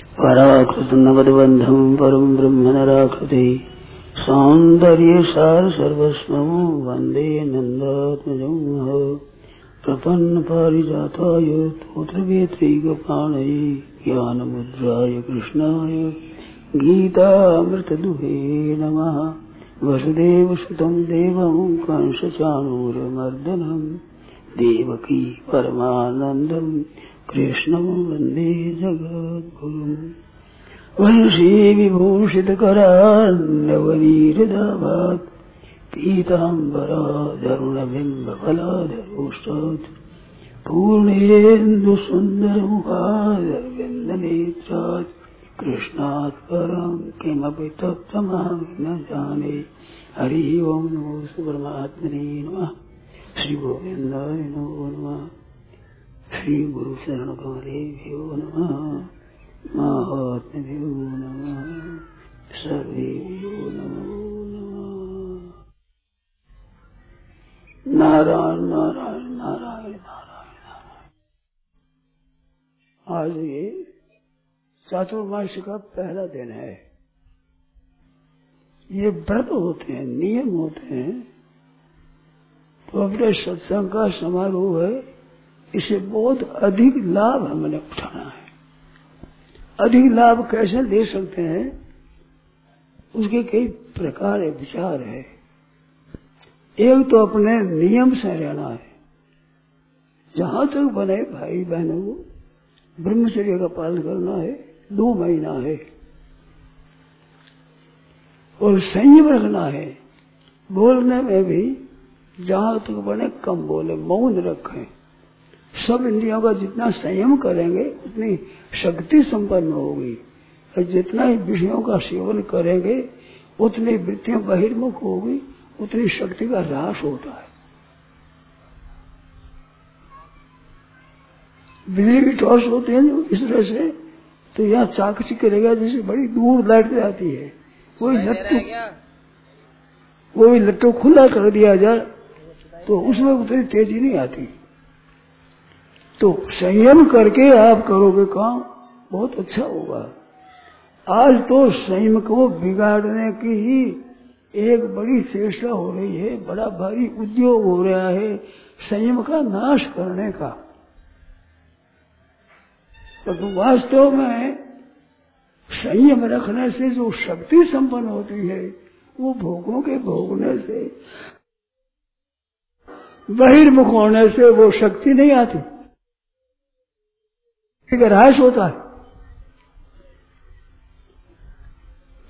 पराकृत नवदबन्धम् परम् ब्रह्म नराकृते सौन्दर्यसार सर्वस्वम् वंदे नन्दात्मजम् प्रपन्नपारिजाताय तोत्रवेत्रैकपाणये ज्ञानमुद्राय कृष्णाय नमः। वसुदेवसुतम् देवम् कंसचाणूरमर्दनम् देवकी परमानन्दम् कृष्णम् वंदे जगद्गुरुम्। वंशी विभूषितकरान्नवनीरदाभात् पीताम्बराधरुणबिम्बफलाधरोष्टात् पूर्णेन्दुसुन्दरमुखादरविन्दनेत्रात् कृष्णात् परम् किमपि तत्त्वमहं न जाने। हरि ओम् नमो परमात्मने नमः। श्रीगोविन्दाय नमो नमः। श्री गुरु शरण कमलेभ्यो नमः महात्म्यो नमः सर्वेभ्यो नमो नमः। नारायण नारायण नारायण नारायण। नारायण आज ये चातुर्मास का पहला दिन है। ये व्रत होते हैं, नियम होते हैं। तो अपने सत्संग का समारोह है। इसे बहुत अधिक लाभ हमने उठाना है। अधिक लाभ कैसे ले सकते हैं? उसके कई प्रकार है विचार है। एक तो अपने नियम से रहना है। जहाँ तक बने भाई बहनों को ब्रह्मचर्य का पालन करना है, दो महीना है। और संयम रखना है। बोलने में भी जहाँ तक बने कम बोले, मौन रखें। सब इंद्रियों का जितना संयम करेंगे उतनी शक्ति संपन्न होगी। और जितना ही विषयों का सेवन करेंगे उतनी वृत्तियाँ बहिर्मुख होगी उतनी शक्ति का ह्रास होता है। बिजली की टॉर्च होती है इस तरह से तो यहाँ चाक चिकेगा जैसे बड़ी दूर लाइट जाती है। कोई लट्टू कोई लट्टू खुला कर दिया जाए तो उसमें उतनी तेज़ी नहीं आती। तो संयम करके आप करोगे काम, बहुत अच्छा होगा। आज तो संयम को बिगाड़ने की ही एक बड़ी चेष्टा हो रही है, बड़ा भारी उद्योग हो रहा है, संयम का नाश करने का। तो वास्तव में संयम रखने से जो शक्ति संपन्न होती है, वो भोगों के भोगने से, बहिर्मुख होने से वो शक्ति नहीं आती। एक ह्रास होता है।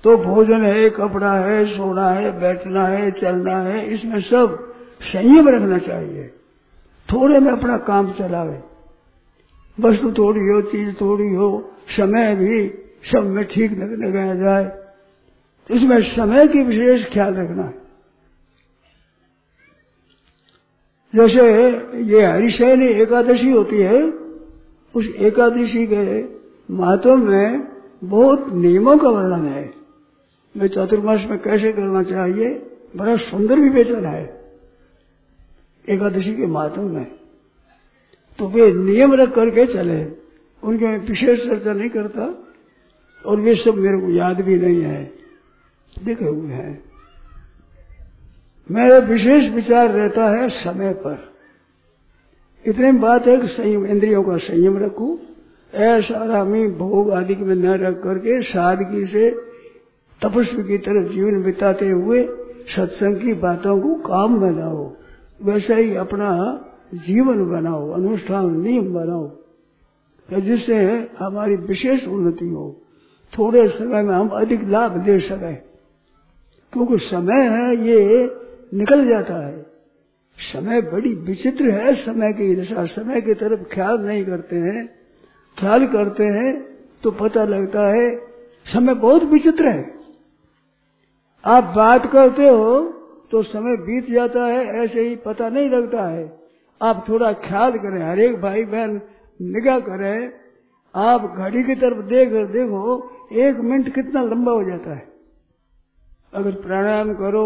तो भोजन है, कपड़ा है, सोना है, बैठना है, चलना है, इसमें सब संयम रखना चाहिए। थोड़े में अपना काम चलावे। वस्तु थोड़ी हो, चीज़ थोड़ी हो, समय भी सब में ठीक लगाया जाए। इसमें समय की विशेष ख्याल रखना है। जैसे ये हरिशयनी एकादशी होती है उस एकादशी के महत्व में बहुत नियमों का वर्णन है। मैं चतुर्मास में कैसे करना चाहिए? बड़ा सुंदर विवेचन है। एकादशी के महत्व में। तो वे नियम रख करके चले। उनके मैं विशेष चर्चा नहीं करता। और वे सब मेरे को याद भी नहीं है। देखे हुए हैं। मेरा विशेष विचार रहता है समय पर। इतनी बात है कि संयम, इंद्रियों का संयम रखू। ऐसा आरामी भोग आदि में न रख करके सादगी से तपस्वी की तरफ़ जीवन बिताते हुए सत्संग की बातों को काम बनाओ। वैसे ही अपना जीवन बनाओ, अनुष्ठान नियम बनाओ। तो जिससे हमारी विशेष उन्नति हो। थोड़े समय में हम अधिक लाभ दे सके। क्योंकि समय है, ये निकल जाता है। समय बड़ी विचित्र है, समय की दशा, समय की तरफ़ ख्याल नहीं करते हैं। ख्याल करते हैं तो पता लगता है, समय बहुत विचित्र है। आप बात करते हो तो समय बीत जाता है, ऐसे ही पता नहीं लगता है। आप थोड़ा ख्याल करें, हर एक भाई बहन निगाह करें, आप घड़ी की तरफ़ देख देखो, एक मिनट कितना लंबा हो जाता है। अगर प्राणायाम करो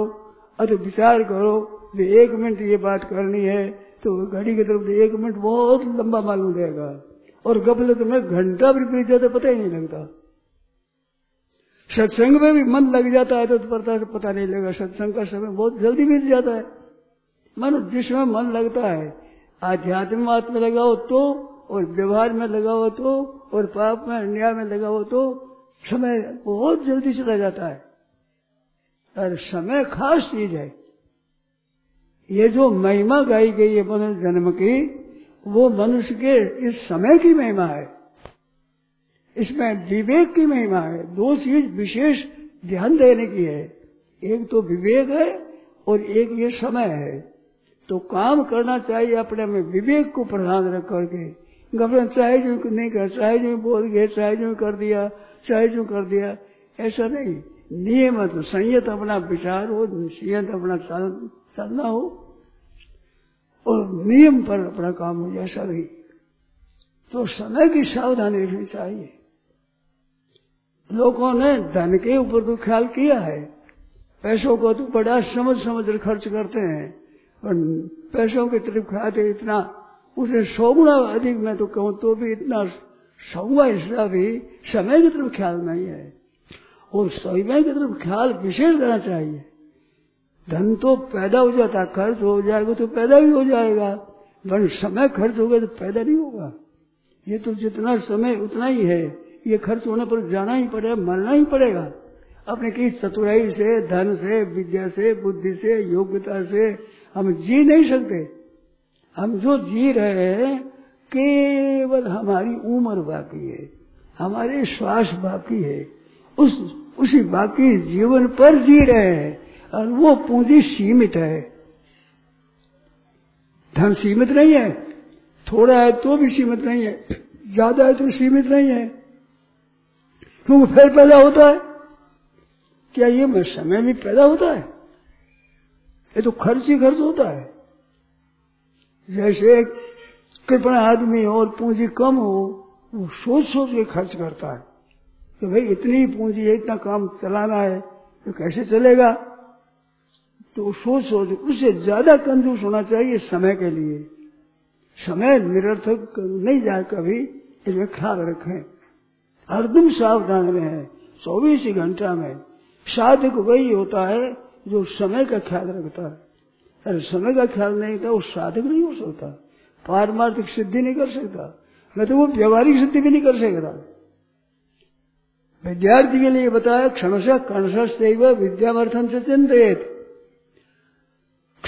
अगर विचार करो तो एक मिनट ये बात करनी है तो घड़ी की तरफ़ एक मिनट बहुत लंबा मालूम रहेगा और गफलत में घंटा भी बीत जाता, पता ही नहीं लगता। सत्संग में भी मन लग जाता है तो पता पता नहीं लगेगा। सत्संग का समय बहुत जल्दी बीत जाता है। मन जिसमें मन लगता है आध्यात्म बात में लगाओ तो और व्यवहार में लगाओ तो और पाप में, अन्याय में लगाओ तो समय बहुत जल्दी चला जाता है। और समय खास चीज़ है। ये जो महिमा गाई गई है मनुष्य जन्म की, वो मनुष्य के इस समय की महिमा है। इसमें विवेक की महिमा है। दो चीज़ विशेष ध्यान देने की है। एक तो विवेक है और एक ये समय है। तो काम करना चाहिए अपने में विवेक को प्रधान रख करके। घबरा चाहे जो नहीं कर, चाहे जो बोल गए, चाहे जो कर दिया, चाहे जो कर दिया, ऐसा नहीं। नियम तो संयत अपना विचार हो संयत अपना चलना हो, और नियम पर अपना काम हो ऐसा नहीं तो समय की सावधानी रखनी चाहिए। लोगों ने धन के ऊपर तो ख्याल किया है। पैसों को तो बड़ा समझ समझ कर खर्च करते हैं, और पैसों की तरफ़ खाते इतना, उसे सौ गुना अधिक मैं तो कहूँ तो भी इतना सौवा हिस्सा भी समय की तरफ़ ख्याल नहीं है। और समय की तरफ़ ख्याल विशेष देना चाहिए। धन तो पैदा हो जाता, खर्च हो जाएगा तो पैदा भी हो जाएगा। पर समय खर्च हो गया तो पैदा नहीं होगा। ये तो जितना समय उतना ही है। ये खर्च होने पर जाना ही पड़ेगा, मरना ही पड़ेगा। अपने की चतुराई से, धन से, विद्या से, बुद्धि से, योग्यता से हम जी नहीं सकते। हम जो जी रहे हैं, केवल हमारी उम्र बाकी है। हमारे श्वास बाकी है। उस, उसी बाकी जीवन पर जी रहे हैं। और वो पूंजी सीमित है। धन सीमित नहीं है। थोड़ा है तो भी सीमित नहीं है। ज़्यादा है तो सीमित नहीं है। क्योंकि फिर पैदा होता है। क्या ये समय भी पैदा होता है? ये तो खर्च ही खर्च होता है। जैसे कृपण आदमी और पूंजी कम हो, वो सोच सोच के खर्च करता है। कि तो भाई इतनी पूंजी है, इतना काम चलाना है तो कैसे चलेगा? तो सोच सोच उससे ज़्यादा कंजूस होना चाहिए समय के लिए। समय निरर्थक नहीं जाए कभी, इसमें ख्याल रखें। हरदम सावधान रहे, चौबीस घंटा में। साधक वही होता है जो समय का ख्याल रखता है। अरे समय का ख्याल नहीं था वो साधक नहीं हो सकता। पारमार्थिक सिद्धि नहीं कर सकता। मैं तो वो व्यवहारिक सिद्धि भी नहीं कर सकता। विद्यार्थी के लिए बताया क्षण क्षणश कणश विद्यावर्थन से चिंतित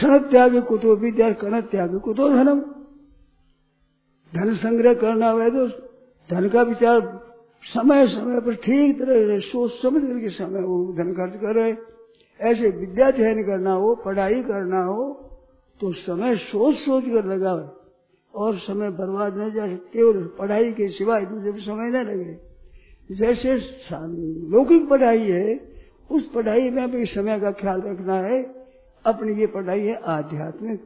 क्षण त्याग कुतो विद्या कण त्याग कुतो धनम। धन संग्रह करना हुआ तो धन का विचार समय समय पर ठीक तरह सोच समझ करके समय वो धन खर्च करे ऐसे विद्या अध्ययन करना हो, पढ़ाई करना हो तो समय सोच सोच कर लगा और समय बर्बाद नहीं जाए, केवल पढ़ाई के सिवाय दूसरे समय न लगे। जैसे लौकिक पढ़ाई है, उस पढ़ाई में भी समय का ख्याल रखना है। अपनी ये पढ़ाई है आध्यात्मिक।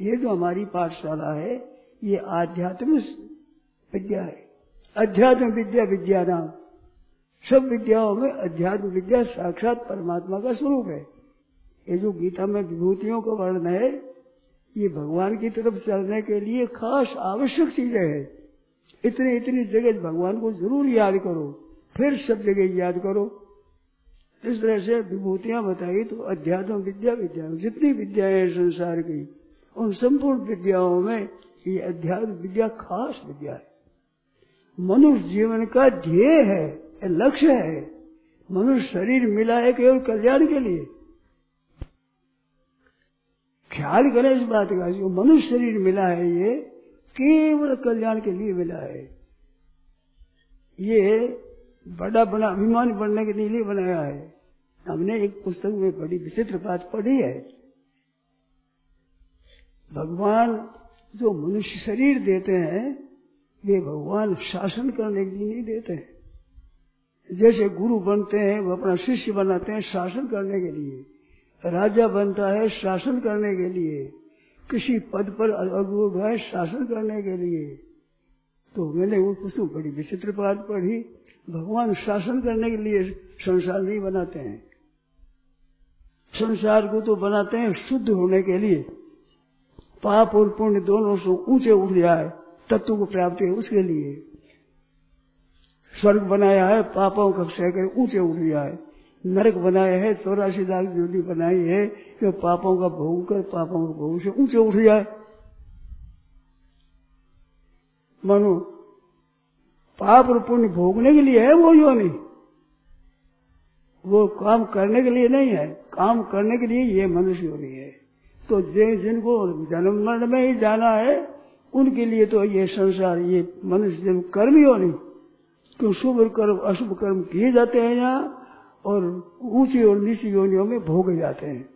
ये जो हमारी पाठशाला है, ये आध्यात्मिक विद्या है। अध्यात्म विद्या विद्या नाम सब विद्याओं में अध्यात्म विद्या साक्षात परमात्मा का स्वरूप है। ये जो गीता में विभूतियों का वर्णन है, ये भगवान की तरफ़ चलने के लिए खास आवश्यक चीज़ें है। इतनी इतनी जगह भगवान को ज़रूर याद करो। फिर सब जगह याद करो। इस तरह से विभूतियाँ बताई तो अध्यात्म विद्या विद्या। जितनी विद्याएँ हैं संसार की, उन संपूर्ण विद्याओं में ये अध्यात्म विद्या खास विद्या है। मनुष्य जीवन का ध्येय है लक्ष्य है। मनुष्य शरीर मिला है केवल कल्याण के लिए। ख्याल करें इस बात का, जो मनुष्य शरीर मिला है ये, केवल कल्याण के लिए मिला है। ये बड़ा बड़ा अभिमान बनने के लिए बनाया है। हमने एक पुस्तक में बड़ी विचित्र बात पढ़ी है। भगवान जो मनुष्य शरीर देते हैं, वे भगवान शासन करने के लिए नहीं देते हैं। जैसे गुरु बनते हैं, वो अपना शिष्य बनाते हैं शासन करने के लिए। राजा बनता है शासन करने के लिए। किसी पद पर अगुर है शासन करने के लिए। तो मैंने वो पुस्तक बड़ी विचित्र बात पढ़ी। भगवान शासन करने के लिए संसार नहीं बनाते हैं। संसार को तो बनाते हैं शुद्ध होने के लिए। पाप और पुण्य दोनों से ऊँचे उठ जाए, तत्व को प्राप्ति है उसके लिए। स्वर्ग बनाया है, पापों का क्षय कर ऊँचे उठ जाए। नरक बनाया है, चौरासी लाख ज्योति बनाई है कि पापों का भोग कर, पापों का भोग से ऊँचे उठ जाए। मानो पाप और पुण्य भोगने के लिए है वो योनि। वो काम करने के लिए नहीं है। काम करने के लिए ये मनुष्य योनि है। तो जिनको जन्म मरण में ही जाना है, उनके लिए तो ये संसार, ये मनुष्य जन्म कर्म ही नहीं क्यों शुभ कर्म, अशुभ कर्म किए जाते हैं यहाँ और ऊँची और नीची योनियों में भोगे जाते हैं।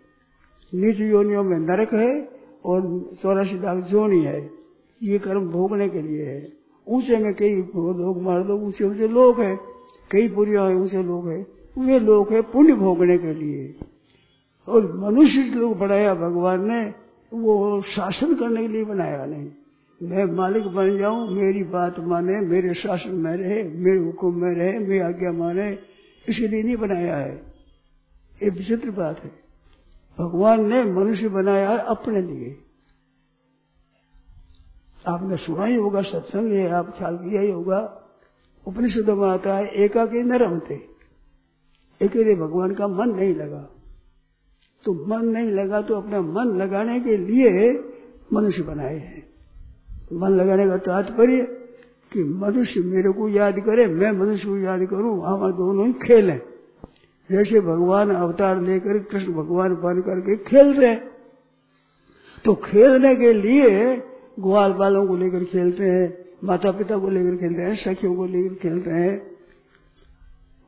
नीची योनियों में नरक है और चौरासी लाख जोनी है। ये कर्म भोगने के लिए है। ऊँचे में कई लोग मार दो ऊँचे ऊँचे लोग है, कई पुरिया ऊँचे लोग है। वे लोग है पुण्य भोगने के लिए। और मनुष्य लोग बनाया भगवान ने, वो शासन करने के लिए बनाया नहीं। मैं मालिक बन जाऊँ, मेरी बात माने, मेरे शासन में रहे, मेरे हुक्म में रहे, मेरी आज्ञा माने, इसीलिए नहीं बनाया है। ये विचित्र बात है। भगवान ने मनुष्य बनाया है अपने लिए। आपने सुना ही होगा, सत्संग है, आप ख्याल किया ही होगा। उपनिषद में आता है एका के न रमते अकेले भगवान का मन नहीं लगा। तो मन नहीं लगा तो अपना मन लगाने के लिए मनुष्य बनाए हैं। मन लगाने का तात्पर्य कि मनुष्य मेरे को याद करे, मैं मनुष्य को याद करूँ हमारे दोनों ही खेल हैं। जैसे भगवान अवतार लेकर कृष्ण भगवान बन करके खेल रहे तो खेलने के लिए ग्वाल बालों को लेकर खेलते हैं माता पिता को लेकर खेलते हैं, सखियों को लेकर खेलते हैं।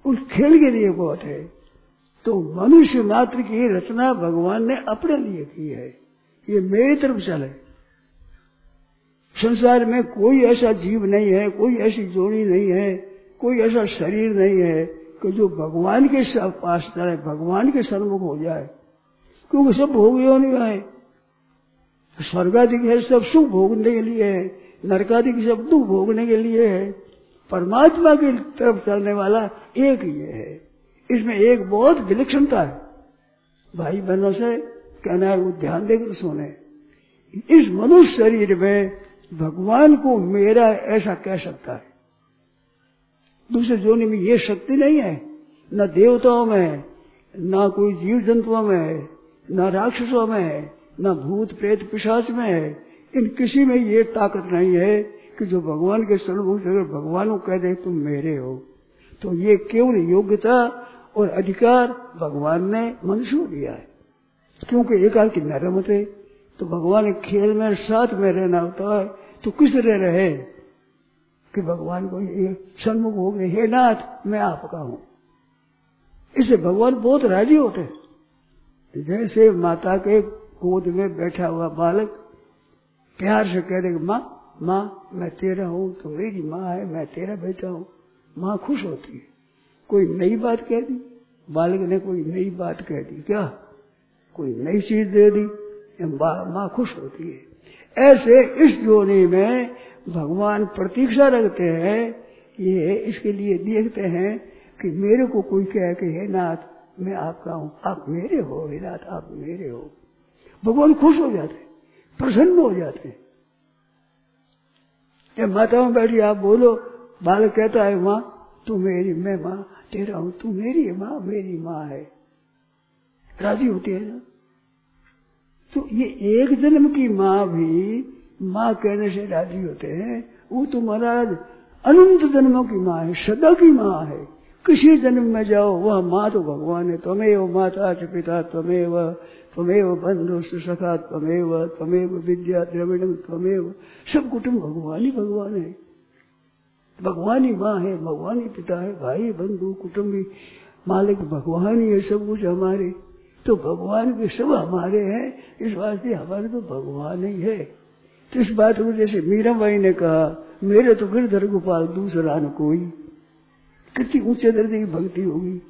उस खेल के लिए बहुत है। तो मनुष्य मात्र की रचना भगवान ने अपने लिए की है। ये मेरी तरफ़ चले संसार में कोई ऐसा जीव नहीं है, कोई ऐसी जोड़ी नहीं है, कोई ऐसा शरीर नहीं है कि जो भगवान के पास चले, भगवान के सन्मुख हो जाए। क्योंकि सब भोग नहीं आए स्वर्गाधिक है सब सुख भोगने के लिए है नरकाधिक सब दुख भोगने के लिए है, परमात्मा की तरफ़ चलने वाला एक ये है। इसमें एक बहुत विलक्षणता है। भाई बहनों से कहना है, वो ध्यान देकर सुने। इस मनुष्य शरीर में भगवान को मेरा ऐसा कह सकता है। दूसरे जोनि में ये शक्ति नहीं है। न देवताओं में न कोई जीव जंतुओं में न राक्षसों में न भूत प्रेत पिशाच में है। इन किसी में ये ताकत नहीं है कि जो भगवान के सर्वभूत से अगर भगवान को कह दे, तुम मेरे हो। तो ये केवल योग्यता और अधिकार भगवान ने मनुष्य दिया है। क्योंकि एक की नरम थे तो भगवान खेल में, साथ में रहना होता है तो किस रह रहे कि भगवान को ये सन्मुख हो गए, हे नाथ, मैं आपका हूँ। इससे भगवान बहुत राज़ी होते जैसे माता के गोद में बैठा हुआ बालक प्यार से कह दे माँ माँ, मैं तेरा हूँ तो मेरी माँ है, मैं तेरा बेटा हूँ। माँ खुश होती है। कोई नई बात कह दी, बालक ने कोई नई बात कह दी, क्या? कोई नई चीज़ दे दी? माँ खुश होती है। ऐसे इस जोनी में भगवान प्रतीक्षा रखते हैं, ये इसके लिए देखते हैं कि मेरे को कोई कह के, हे नाथ, मैं आपका हूँ, आप मेरे हो, हे नाथ, आप मेरे हो। भगवान खुश हो जाते, प्रसन्न हो जाते। जब माता में बैठी, आप बोलो, बालक कहता है, माँ, तू मेरी, मैं माँ, तेरा हूँ, तू मेरी माँ मेरी माँ है। राज़ी होती है ना? तो ये एक जन्म की माँ भी, माँ कहने से राज़ी होते हैं, वो तो महाराज अनंत जन्मों की माँ है, सदा की माँ है। किसी जन्म में जाओ, वह माँ तो भगवान है तुम्हें वो माता च पिता त्वमेव त्वमेव बंधु सखा त्वमेव त्वमेव विद्या द्रविणम त्वमेव। सब कुटुंब भगवान ही भगवान है। भगवान ही माँ है, भगवान ही पिता है, भाई, बंधु, कुटुंबी, मालिक, भगवान ही है सब कुछ हमारे। तो भगवान के सब हमारे हैं, इस वास्ते हमारे तो भगवान ही है। तो इस बात को जैसे मीरा बाई ने कहा, मेरे तो गिरधर गोपाल दूसरा न कोई। कितनी ऊँचे दर्जे की भक्ति होगी।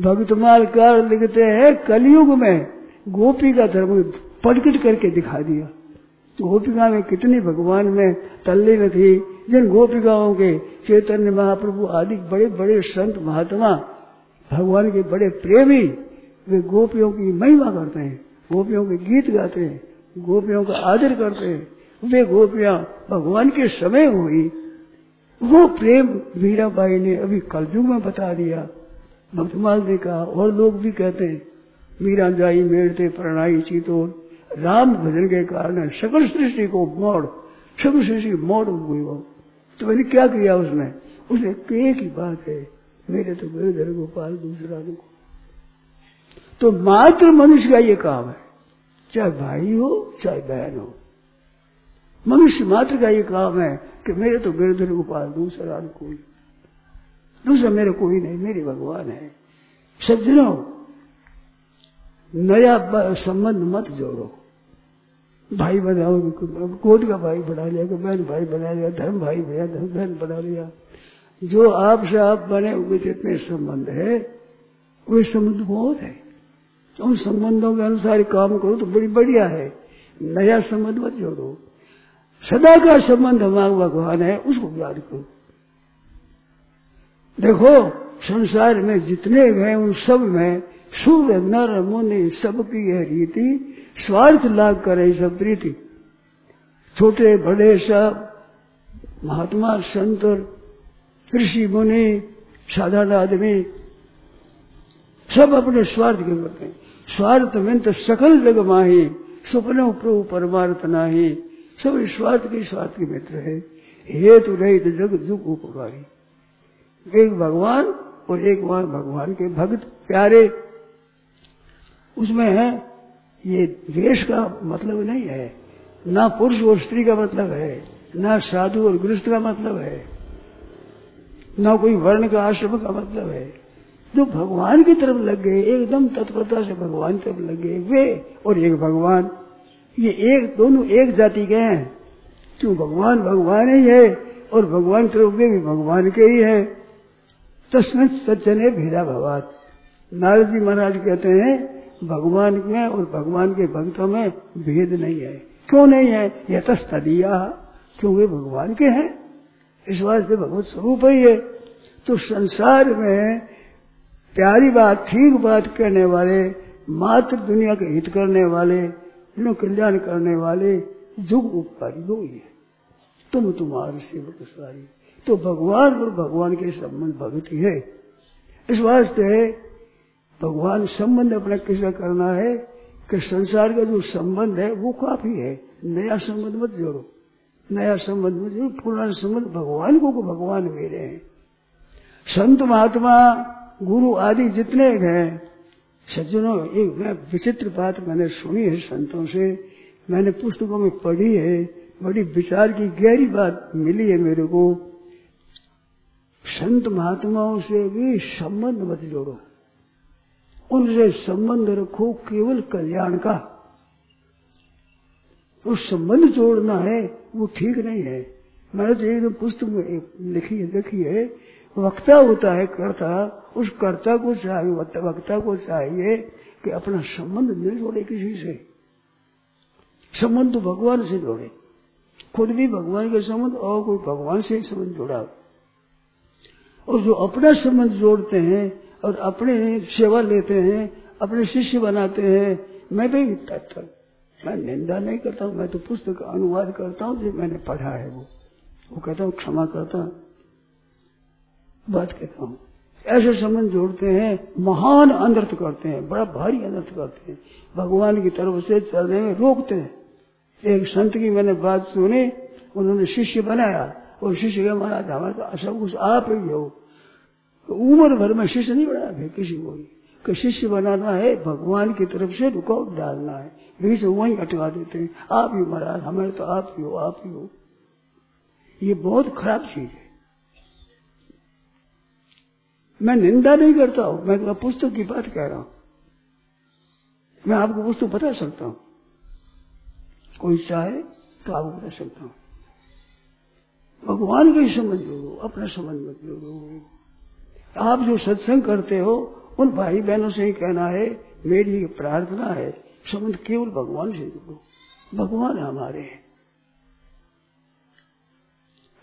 भक्तमाल कार लिखते हैं, कलयुग में गोपी का धर्म प्रकट करके दिखा दिया। तो गोपिका में कितनी भगवान में तल्लीन थी, जिन गोपिकाओं के चैतन्य महाप्रभु आदि बड़े बड़े संत महात्मा, भगवान के बड़े प्रेमी, वे गोपियों की महिमा करते हैं, गोपियों के गीत गाते हैं, गोपियों का आदर करते हैं। वे गोपियाँ भगवान के समय हुई। वो प्रेम मीराबाई ने अभी कलयुग में बता दिया। भक्तमाल ने कहा, और लोग भी कहते हैं मीरा जाई मेड़ते प्रणाई चीतोर राम भजन के कारण सकल सृष्टि को मोड़, सकल सृष्टि मोड़ हुई वो। तो मैंने क्या किया उसने? उसने एक ही बात है मेरे तो गिरधर गोपाल दूसरा को तो मात्र मनुष्य का ये काम है, चाहे भाई हो, चाहे बहन हो। मनुष्य मात्र का ये काम है कि मेरे तो गिरधर गोपाल दूसरा कोई दूसरा मेरे कोई नहीं, मेरे भगवान है। सज्जनों नया संबंध मत जोड़ो। भाई बनाओ कोट का भाई बना लिया बहन भाई बना लिया, धर्म भाई बना धर्म बहन बना लिया। जो आपसे आप बने हुए जितने संबंध है, वे संबंध बहुत है। उन संबंधों के अनुसार काम करो तो बड़ी बढ़िया है। नया संबंध मत जोड़ो। सदा का संबंध हमारा भगवान है, उसको याद करो। देखो, संसार में जितने हैं, उन सब में सूर्य नर मुनि सबकी यह रीति, स्वार्थ लाभ करे सब प्रीति। छोटे बड़े सब, महात्मा संत, ऋषि मुनि, साधारण आदमी, सब अपने स्वार्थ के करते हैं। स्वार्थ में तो सकल जग माही, सुपने प्रभु परमार्थ नाही। सब स्वार्थ के स्वार्थ के मित्र है। हेतु रहित जग जुग उपकारी एक भगवान और एक वहाँ भगवान के भक्त प्यारे उसमें है, ये वेश का मतलब नहीं है। ना पुरुष और स्त्री का मतलब है, ना साधु और गृहस्थ का मतलब है, ना कोई वर्ण का आश्रम का मतलब है। जो भगवान की तरफ़ लग गए, एकदम तत्परता से भगवान की तरफ़ लग गए, वे और एक भगवान, ये एक, दोनों एक जाति के हैं। क्यों? भगवान भगवान ही है, और भगवान की तरफ़ वे भी भगवान के ही है। तस्में सज्जन है भेदा भगवान नारद जी महाराज कहते हैं भगवान में और भगवान के भक्तों में भेद नहीं है। क्यों नहीं है? यथस्तदिया क्यों वे भगवान के हैं? इस वास्ते भगवत स्वरूप ही है तो संसार में प्यारी बात, ठीक बात कहने वाले, मात्र दुनिया के हित करने वाले कल्याण करने वाले, जुग उपकारी दो ही है। तुम तुम्हारे सेवक सारी। तो भगवान और भगवान के संबंध भक्ति है इस वास्ते भगवान संबंध अपना किसका करना है कि संसार का जो संबंध है वो काफ़ी है। नया संबंध मत जोड़ो। नया संबंध मुझे पुराना संबंध भगवान को, को भगवान मेरे हैं। संत महात्मा गुरु आदि जितने हैं सज्जनों एक मैं विचित्र बात मैंने सुनी है संतों से। मैंने पुस्तकों में पढ़ी है बड़ी विचार की गहरी बात मिली है मेरे को। संत महात्माओं से भी संबंध मत जोड़ो। उनसे संबंध रखो, केवल कल्याण का। वो संबंध जोड़ना है, वो ठीक नहीं है। मैंने तो एक पुस्तक में लिखी है देखी है, वक्ता होता है, कर्ता, उस कर्ता को चाहिए, वक्ता को चाहिए कि अपना संबंध न जोड़े किसी से। संबंध तो भगवान से जोड़े। खुद भी भगवान के संबंध और कोई भगवान से ही संबंध जोड़ा। और जो अपना संबंध जोड़ते हैं और अपने सेवा लेते हैं, अपने शिष्य बनाते हैं। मैं भी मैं निंदा नहीं करता हूँ, मैं तो पुस्तक का अनुवाद करता हूँ जो मैंने पढ़ा है वो। वो कहता हूँ, क्षमा करता बात कहता हूँ। ऐसे संबंध जोड़ते हैं, महान अनर्थ करते हैं, बड़ा भारी अनर्थ करते हैं। भगवान की तरफ़ से चलने में रोकते हैं। एक संत की मैंने बात सुनी, उन्होंने शिष्य बनाया, और शिष्य के महाराज, हमारे सब कुछ आप ही हो। उम्र भर में शिष्य नहीं बनाया फिर किसी को कि शिष्य बनाना है, भगवान की तरफ़ से रुकावट डालना है। बीच वहीं अटका देते हैं। आप ही महाराज हमारे तो आप ही हो, आप ही हो। ये बहुत खराब चीज़ है। मैं निंदा नहीं करता हूँ, मैं तो पुस्तक की बात कह रहा हूँ। मैं आपको पुस्तक बता सकता हूँ। कोई चाहे तो आपको बता सकता हूँ। भगवान के समझ जोड़ो अपना समझ मत जोड़ो आप जो सत्संग करते हो, उन भाई बहनों से ही कहना है, मेरी प्रार्थना है, संबंध केवल भगवान से जोड़ो भगवान हमारे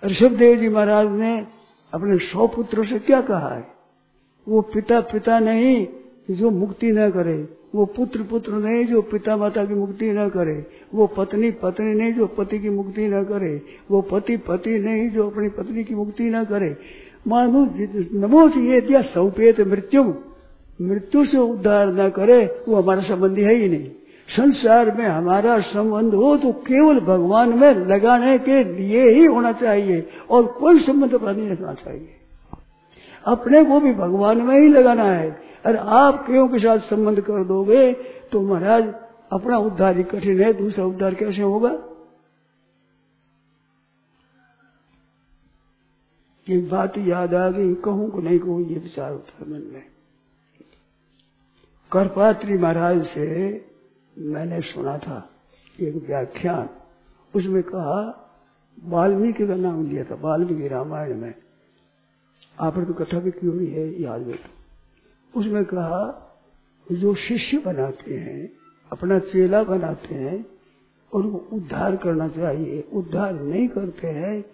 ऋषभ देव जी महाराज ने अपने सौ पुत्रों से क्या कहा है? वो पिता पिता नहीं जो मुक्ति न करे, वो पुत्र पुत्र नहीं जो पिता माता की मुक्ति न करे, वो पत्नी पत्नी नहीं जो पति की मुक्ति न करे, वो पति पति नहीं जो अपनी पत्नी की मुक्ति न करे। मानो नमो से ये दिया सौपेत मृत्यु। मृत्यु से उद्धार न करे, वो हमारा संबंधी है ही नहीं। संसार में हमारा संबंध हो तो केवल भगवान में लगाने के लिए ही होना चाहिए, और कोई संबंध पर नहीं रखना चाहिए। अपने को भी भगवान में ही लगाना है। और आप क्यों के साथ संबंध कर दोगे? तो महाराज, अपना उद्धार ही कठिन है, दूसरा उद्धार कैसे होगा? ये बात याद आ गई, कहूँ को नहीं कहूँ, ये विचार है मन में। करपात्री महाराज से मैंने सुना था एक व्याख्यान। उसमें कहा, वाल्मीकि का नाम लिया था, वाल्मीकि रामायण में। आपने तो कथा भी की हुई है, याद में तो। उसमें कहा, जो शिष्य बनाते हैं, अपना चेला बनाते हैं उनको उद्धार करना चाहिए, उद्धार नहीं करते हैं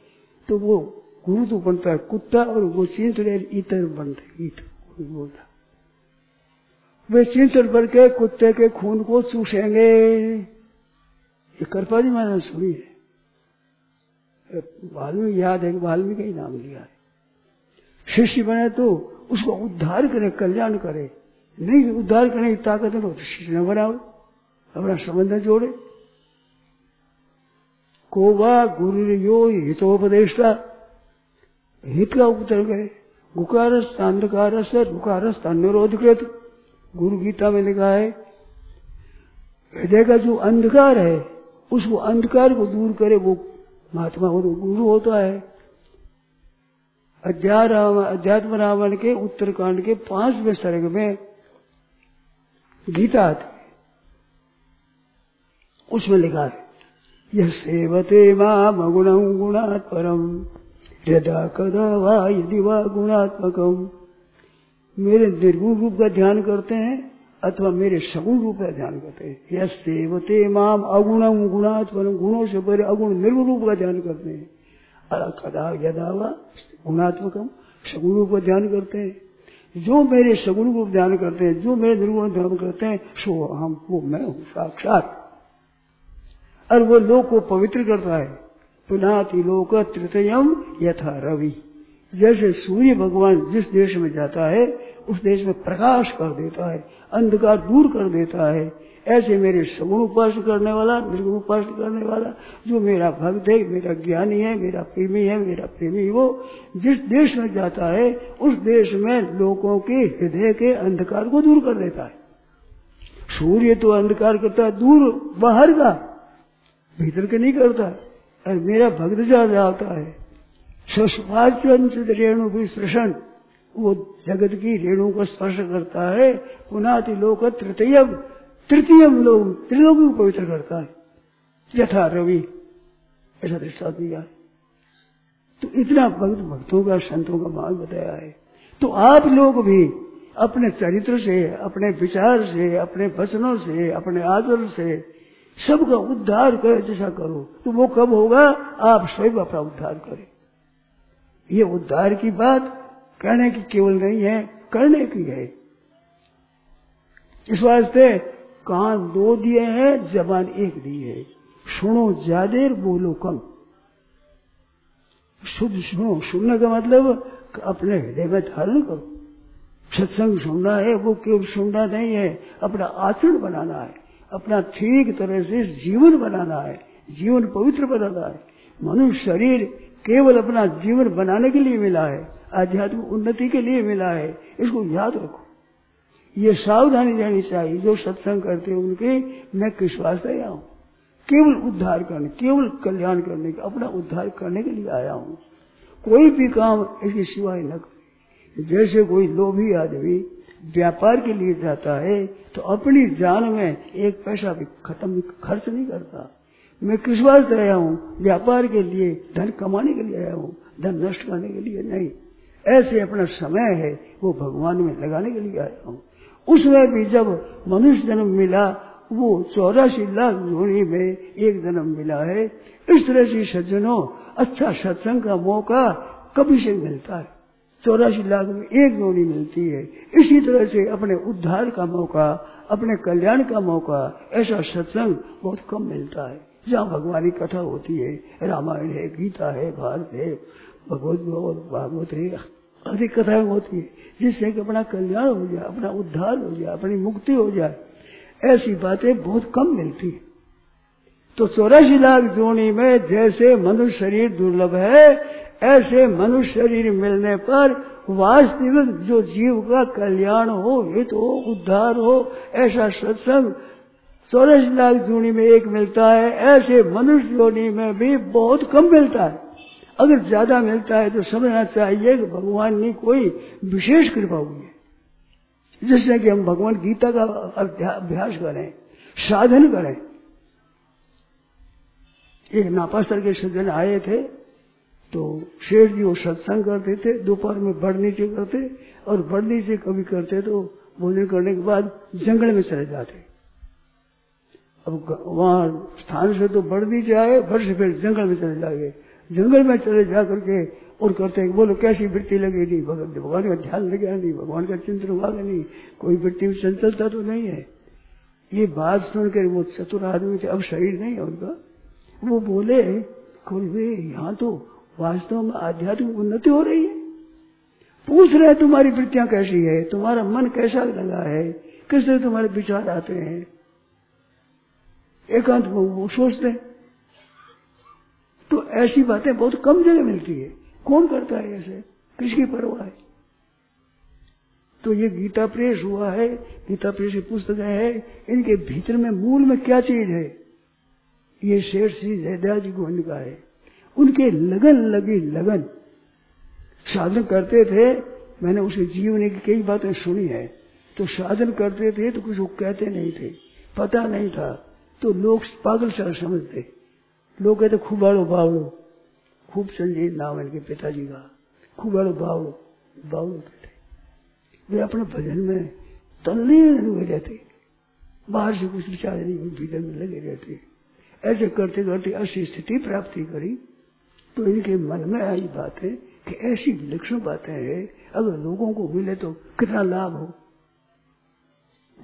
तो वो गुरु तो बनता है कुत्ता और वो चिंतन इतर बनते इतर बोलता वे चिंतन बन के कुत्ते के खून को चूसेंगे ये कृपा जी मैंने सुनी है वाल्मीकि याद है वाल्मीकि ही नाम लिया है शिष्य बने तो उसको उद्धार करे कल्याण करे नहीं उद्धार करने की ताकत है तो शिष्य न बनाओ अपना संबंध जोड़े को वा गुरु यो हितोपदेशता हित का उत्तर गए गुकारस अंधकार से रुकारस अनुरोध कृत गुरु गीता में लिखा है, हृदय का जो अंधकार है उसको अंधकार को दूर करे, वो महात्मा हो गुरु होता है। अध्यात्म रावण के उत्तरकांड के पाँचवें सर्ग में गीता आती उसमें लिखा है, यह सेवते माम गुणम गुणात् परम यदा कदा वा यदि वा गुणात्मकम। मेरे निर्गुण रूप का ध्यान करते हैं, अथवा मेरे सगुण रूप का ध्यान करते हैं। यह सेवते माम अगुणम गुणात्मक गुणों से बड़े अगुण निर्गुण रूप का ध्यान करते हैं। कदा यदा वा गुणात्मकम, सगुण रूप का ध्यान करते हैं। जो मेरे सगुण रूप ध्यान करते हैं, जो मेरे निर्गुण ध्यान करते हैं, सो हम वो मैं हूँ साक्षात। और वो लोग को पवित्र करता है। पुनाति लोक तृतयम यथा रवि। जैसे सूर्य भगवान जिस देश में जाता है, उस देश में प्रकाश कर देता है, अंधकार दूर कर देता है। ऐसे मेरे सगुण उपास करने वाला, निर्गुण उपास करने वाला, जो मेरा भक्त है, मेरा ज्ञानी है, मेरा प्रेमी है, मेरा प्रेमी वो, जिस देश में जाता है, उस देश में लोगों के हृदय के अंधकार को दूर कर देता है। सूर्य तो अंधकार करता है, दूर बाहर का, भीतर के नहीं करता। और मेरा भक्त ज़्यादा आता है। रेणु भी स्पर्शन वो जगत की रेणु को स्पर्श करता है पुनाति लोक तृतीय तृतीय लोग, त्रिलोक को पवित्र करता है। यथा रवि, ऐसा दृष्टा दिया है। तो इतना भक्त भक्तों का, संतों का मार्ग बताया है। तो आप लोग भी अपने चरित्र से, अपने विचार से, अपने वचनों से, अपने आचरण से सबका उद्धार करे, जैसा करो। तो वो कब होगा? आप स्वयं अपना उद्धार करें। ये उद्धार की बात कहने की केवल नहीं है, करने की है। इस वास्ते कान दो दिए हैं, जबान एक दी है। सुनो ज़्यादा बोलो कम। शुद्ध सुनो। सुनने का मतलब अपने हृदय में धारण करो। सत्संग सुनना है, वो केवल सुनना नहीं है, अपना आचरण बनाना है। अपना ठीक तरह से जीवन बनाना है, जीवन पवित्र बनाना है। मनुष्य शरीर केवल अपना जीवन बनाने के लिए मिला है, आध्यात्मिक उन्नति के लिए मिला है, इसको याद रखो। ये सावधानी रहनी चाहिए, जो सत्संग करते हैं उनके, मैं किस वास्ते आया हूँ? केवल उद्धार करने, केवल कल्याण करने का, अपना उद्धार करने के लिए आया हूँ। कोई भी काम इसके सिवाय न करे। जैसे कोई लोभी आदमी व्यापार के लिए जाता है तो अपनी जान में एक पैसा भी खत्म खर्च नहीं करता। मैं किस वास्ते आया हूँ? व्यापार के लिए, धन कमाने के लिए आया हूँ, धन नष्ट करने के लिए नहीं। ऐसे अपना समय है, वो भगवान में लगाने के लिए आया हूँ। उसमें भी जब मनुष्य जन्म मिला, वो चौरासी लाख जोड़ी में एक जन्म मिला है। इस तरह से सज्जनों अच्छा सत्संग का मौका कभी से मिलता है। चौरासी लाख में एक जोड़ी मिलती है। इसी तरह से अपने उद्धार का मौका, अपने कल्याण का मौका, ऐसा सत्संग बहुत कम मिलता है। जहाँ भगवान कथा होती है, रामायण है, गीता है, भारत है, भगवत भागवत है, अधिक कथाएँ होती है, जिससे कि अपना कल्याण हो जाए, अपना उद्धार हो जाए, अपनी मुक्ति हो जाए। ऐसी बातें बहुत कम मिलती है। तो चौरासी लाख जोड़ी में जैसे मनुष्य शरीर दुर्लभ है ऐसे मनुष्य शरीर मिलने पर वास्तविक जो जीव का कल्याण हो, हित हो, उद्धार हो, ऐसा सत्संग चौरासी लाख जोड़ी में एक मिलता है, ऐसे मनुष्य जोड़ी में भी बहुत कम मिलता है। अगर ज़्यादा मिलता है तो समझना चाहिए कि भगवान ने कोई विशेष कृपा हुई है। जिससे कि हम भगवान गीता का अभ्यास करें, साधन करें। एक नापासर के सज्जन आए थे तो शेर जी वो सत्संग करते थे, दोपहर में बढ़ नीचे करते और बढ़ नीचे कभी करते तो भोजन करने के बाद जंगल में चले जाते। अब वहाँ स्थान से तो बढ़ नीचे आए बढ़ से फिर जंगल में चले जाएँगे जंगल में चले जा करके और करते हैं बोलो, कैसी वृत्ति लगी? नहीं, भगवान का ध्यान लगे नहीं, भगवान का चिंतन हुआ नहीं, कोई वृत्ति में चंचलता तो नहीं है। ये बात सुनकर वो चतुर आदमी थे, अब शरीर नहीं है उनका। वो बोले वे, यहाँ तो वास्तव में आध्यात्मिक उन्नति हो रही है। पूछ रहे हैं, तुम्हारी वृत्तियाँ कैसी है? तुम्हारा मन कैसा लगा है? किस तरह तुम्हारे विचार आते हैं? एकांत में वो सोचते तो ऐसी बातें बहुत कम जगह मिलती है। कौन करता है ऐसे? किसकी परवाह है? तो ये गीता प्रेस हुआ है गीता प्रेस की पुस्तक है, इनके भीतर में मूल में क्या चीज़ है? ये शेर श्री जयदया जी को इनका है। उनके लगन लगी लगन। साधन करते थे, मैंने उसे जीवन की कई बातें सुनी है। तो साधन करते थे तो कुछ वो कहते नहीं थे। पता नहीं था। तो लोग पागल सर समझते। लोग कहते खुबाड़ो बावड़ो। खूब संजय नाम इनके पिताजी का। खुबाड़ो बावड़ो। बावड़ो कहते। वे अपने भजन में तल्लीन हुए रहते। बाहर से कुछ विचार नहीं भीतर में लगे रहते। ऐसे करते करते ऐसी स्थिति प्राप्ति करी। तो इनके मन में आई बात है कि ऐसी विलक्षण बातें हैं। अगर लोगों को मिले तो कितना लाभ हो?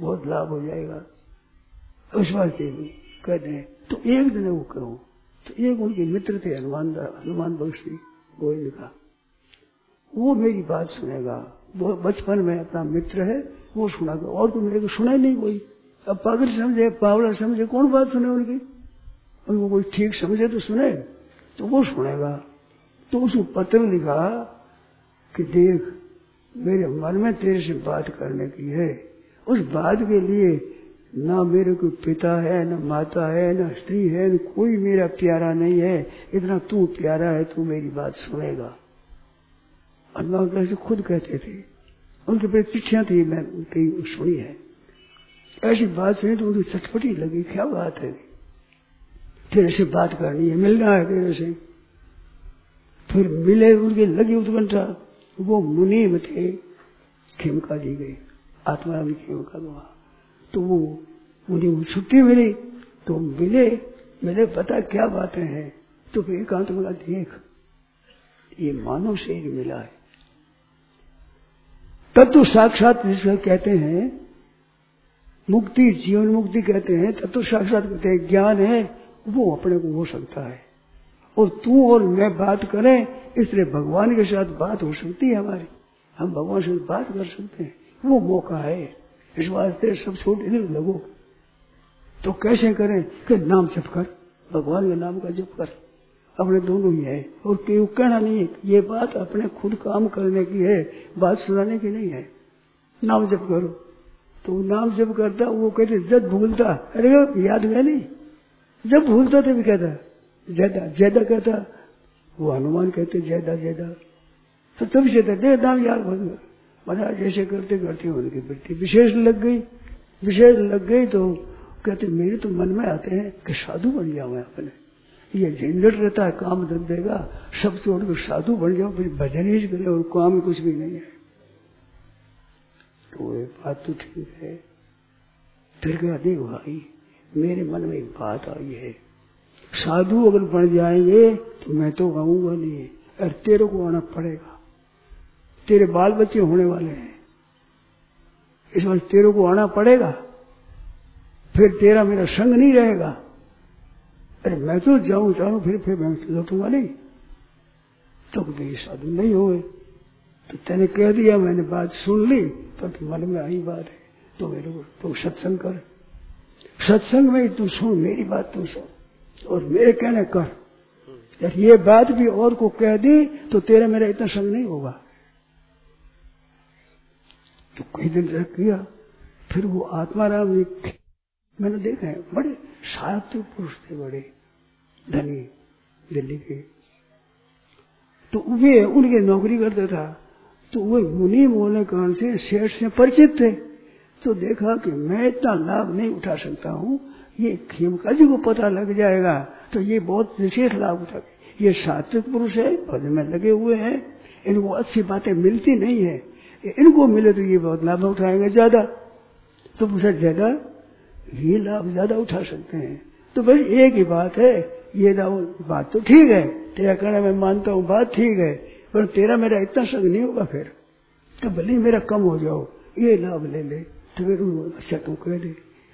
बहुत लाभ हो जाएगा। उस भी कहते हैं तो एक दिन वो करो। तो एक उनके मित्र थे, हनुमान हनुमान बख्शी गोविंद का वो मेरी बात सुनेगा। वो बचपन में अपना मित्र है, वो सुनागा। और तो मेरे को सुना नहीं कोई। अब पागल समझे, पावला समझे, कौन बात सुने उनकी? उनको कोई ठीक समझे तो सुने। तो वो सुनेगा। तो उसको पत्र लिखा कि देख, मेरे मन में तेरे से बात करने की है। उस बात के लिए ना मेरे कोई पिता है, ना माता है, ना स्त्री है, न कोई मेरा प्यारा नहीं है। इतना तू प्यारा है, तू मेरी बात सुनेगा। अल्लाह कैसे खुद कहते थे। उनके पे चिट्ठियाँ थी, मैं कई सुनी है। ऐसी बात सुनी तो उनकी चटपटी लगी। क्या बात है? तेरे से बात करनी है मिलना है तेरे से। फिर मिले उनकी लगी उत्कंठा वो मुनीम थे खेमका दी गई। आत्मा खेमका दुआ तो वो मुझे छुट्टी मिली तो मिले मेरे पता क्या बातें हैं तो फिर एकांत बोला, देख, ये मानव शरीर मिला है। तत्व साक्षात जिसका कहते हैं, मुक्ति, जीवन मुक्ति कहते हैं तत्व साक्षात कहते हैं, ज्ञान है। वो अपने को हो सकता है। और तू और मैं बात करें, इसलिए भगवान के साथ बात हो सकती है हमारी। हम भगवान से बात कर सकते हैं। वो मौका है। इस वास्ते सब छोटे इधर लगो। तो कैसे करें कि नाम जप कर? भगवान के नाम का जप कर। अपने दोनों ही है। और क्यों कहना नहीं है ये बात अपने खुद काम करने की है, बात सुनाने की नहीं है। नाम जप करो। तो नाम जप करता, वो कहते जब भूलता। अरे याद में नहीं? जब भूलता थे भी कहता, ज़्यादा ज़्यादा कहता, वो हनुमान कहते, ज़्यादा ज़्यादा। तो तब ज़्यादा दे दाम यार महाराज जैसे करते करते उनकी वृत्ति विशेष लग गई। विशेष लग गई तो कहते, मेरे तो मन में आते हैं कि साधु बन जाओ मैं अपने। ये झंझट रहता है, काम धंधे का। सब छोड़ कर साधु बन जाओ फिर भजन ही करे, और काम कुछ भी नहीं है। तो ये बात तो ठीक है। फिर क्या देख भाई मेरे मन में एक बात आई है। साधु अगर बन जाएँगे तो मैं तो गाऊँगा नहीं। अरे तेरे को आना पड़ेगा। तेरे बाल बच्चे होने वाले हैं। इस बार तेरे को आना पड़ेगा। फिर तेरा मेरा संग नहीं रहेगा। अरे मैं तो जाऊँ चाहूँ फिर फिर मैं लौटूँगा नहीं। तो ये साधु नहीं हुए। तो तेने कह दिया, मैंने बात सुन ली पर तो मन में आई बात है। तो मेरे को तू सत्संग कर। सत्संग में ही तू सुन, मेरी बात तू सुन। और मेरे कहने कर यार, ये बात भी और को कह दी तो तेरा मेरा इतना संग नहीं होगा। तो कई दिन तक किया फिर वो आत्मा आत्माराम मैंने देखा है, बड़े साहित्य पुरुष थे, बड़े धनी, दिल्ली के। तो वे, उनके नौकरी करता था तो वे मुनि बोलने कारण से शेठ से परिचित थे। तो देखा कि मैं इतना लाभ नहीं उठा सकता हूँ, ये खेमका जी को पता लग जाएगा तो ये बहुत विशेष लाभ उठा। ये सात्विक पुरुष है पद में लगे हुए हैं, इनको अच्छी बातें मिलती नहीं है। इनको मिले तो ये बहुत लाभ उठाएँगे ज़्यादा। तो पूछा ज़्यादा ये लाभ ज़्यादा उठा सकते हैं? तो भाई, एक ही बात है, ये बात तो ठीक है, तेरा कहना मैं मानता हूँ, बात ठीक है, पर तेरा मेरा इतना संग नहीं होगा फिर। तो भले मेरा कम हो जाओ, ये लाभ ले ले। तो फिर अच्छा तुम कह दे।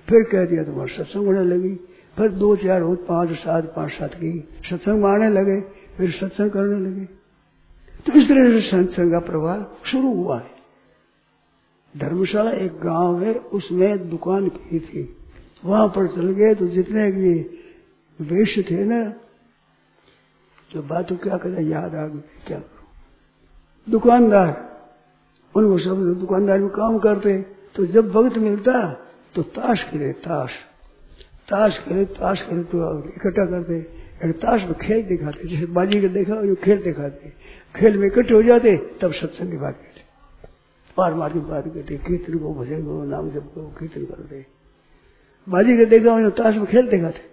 फिर कह दिया तुम्हारा सत्संग होने लगी। फिर दो चार हो, पाँच, सात पाँच, सात की। सत्संग मारने लगे, फिर सत्संग करने लगे। तो इस तरह से सत्संग का प्रभाव शुरू हुआ है। धर्मशाला एक गाँव है, उसमें दुकान की थी। वहाँ पर चल गए तो जितने ये वेश थे ना तो बात क्या करें, याद आ गई, क्या करो? दुकानदार, उनको सब दुकानदार में काम करते। तो जब वक्त मिलता तो ताश खेले ताश ताश खेले ताश खेले तो इकट्ठा करते ताश में खेल दिखाते, जैसे बाजी का देखा खेल दिखाते, खेल में इकट्ठे हो जाते, तब सत्संग की बात पार मार की बात करते, कीर्तन को भजन को, नाम जब को, कीर्तन करते। बाजी के देखा उन्हें ताश में खेल देखा थे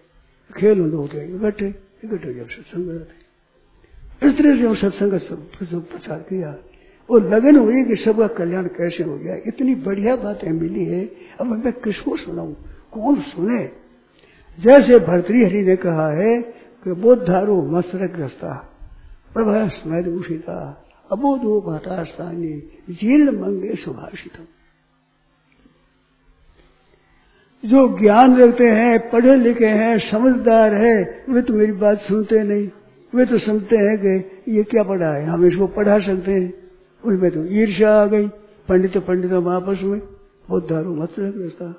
खेल होते इकट्ठे इकट्ठे जब सत्संग करते इस तरह से हम सत्संग का प्रचार किया। और लगन हुई कि सबका कल्याण कैसे हो गया। इतनी बढ़िया बातें मिली है। अब मैं किसको सुनाऊ? कौन सुने? जैसे भरतरी हरि ने कहा है कि बोधारो मसरक रस्ता प्रभा स्मृत उषिता, अबोधो भाटास्थानी जीर्ण मंगे सुभाषित जो ज्ञान रखते हैं, पढ़े लिखे हैं, समझदार है, वे तो मेरी बात सुनते नहीं। वे तो समझते हैं कि ये क्या पढ़ा है? हम इसको पढ़ा सकते हैं। उनमें तो ईर्ष्या आ गई। पंडित पंडित आपस में बहुत दारू मत रहता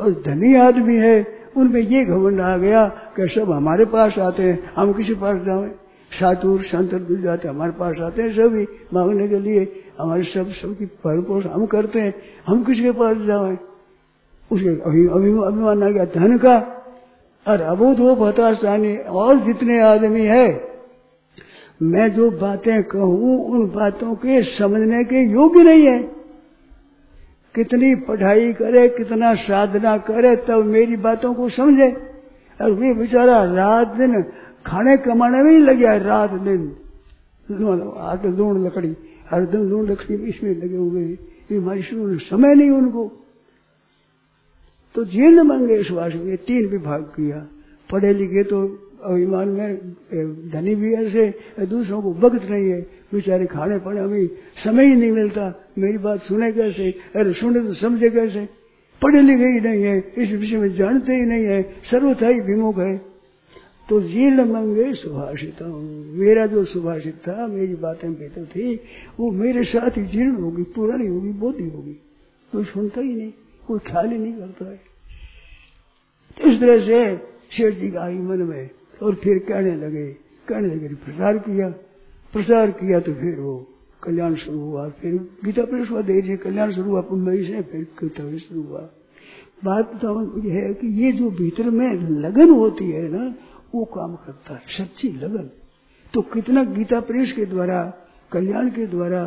और धनी आदमी है, उनमें ये घमंड आ गया कि सब हमारे पास आते हैं, हम किसी पास जाए सातुर संत जाते हमारे पास आते हैं सभी मांगने के लिए। हमारे सब, सबकी भरपोष हम करते हैं, हम किसके पास जाए उसे अभिमान आ गया, धन का। और अबोध वो भताशानी और जितने आदमी है मैं जो बातें कहूँ, उन बातों के समझने के योग्य नहीं है। कितनी पढ़ाई करे, कितना साधना करे, तब मेरी बातों को समझे। और वे बेचारा रात दिन खाने कमाने में ही लग गया रात दिन। आठ लूण लकड़ी, हर दिन लूण लकड़ी इसमें लगे हुए हैं। समय नहीं उनको। तो जीर्ण मंगेश वास में तीन विभाग किया। पढ़े लिखे तो अभिमान में धनी भी ऐसे दूसरों को वक्त नहीं है। बेचारे खाने पड़े हमें समय ही नहीं मिलता। मेरी बात सुने कैसे? अरे सुने तो समझे कैसे? पढ़े लिखे ही नहीं है, इस विषय में जानते ही नहीं है, सर्वथा ही विमुख है। तो जीर्ण मंगे सुभाषित मेरा जो सुभाषित था, मेरी बातें बेहतर थी, वो मेरे साथ ही जीर्ण होगी, पुरानी होगी, बोधी होगी। कोई सुनता ही नहीं, कोई ख्याल ही नहीं करता है। तो इस तरह से शेर जी का आई मन में और फिर कहने लगे कहने लगे प्रचार किया प्रचार किया तो फिर वो कल्याण शुरू हुआ, फिर गीता प्रेस हुआ देर कल्याण शुरू हुआ मुंबई से फिर गीता शुरू हुआ। बात तो यह है कि ये जो भीतर में लगन होती है ना, वो काम करता है, सच्ची लगन। तो कितना गीता प्रेस के द्वारा, कल्याण के द्वारा,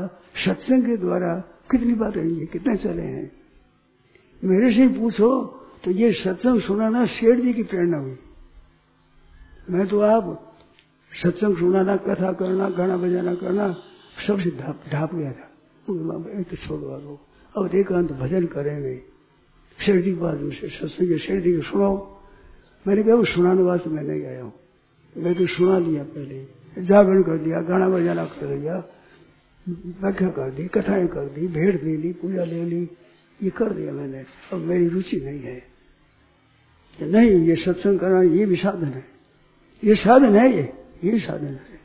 सत्संग के द्वारा कितनी बात रही है, कितने चले हैं? मेरे से पूछो तो ये सत्संग सुनाना शेठ जी की प्रेरणा हुई। मैं तो आप सत्संग सुनाना कथा करना, गाना बजाना करना सबसे ढाप गया था। तो छोड़वा दो। अब एकांत भजन करेंगे। जी के बाद सत्संग शेठ जी को सुनाओ। मैंने कहा, वो सुनाने वास्ते मैं नहीं आया हूँ। मैं तो सुना दिया पहले। जागरण कर दिया गाना बजाना कर दिया व्याख्या कर दी, कथाएँ कर दी भेड़ दे ली, पूजा ले ली। ये कर दिया मैंने। अब मेरी रुचि नहीं है। नहीं, ये सत्संग करना, ये भी साधन है। ये साधन है ये ये साधन है।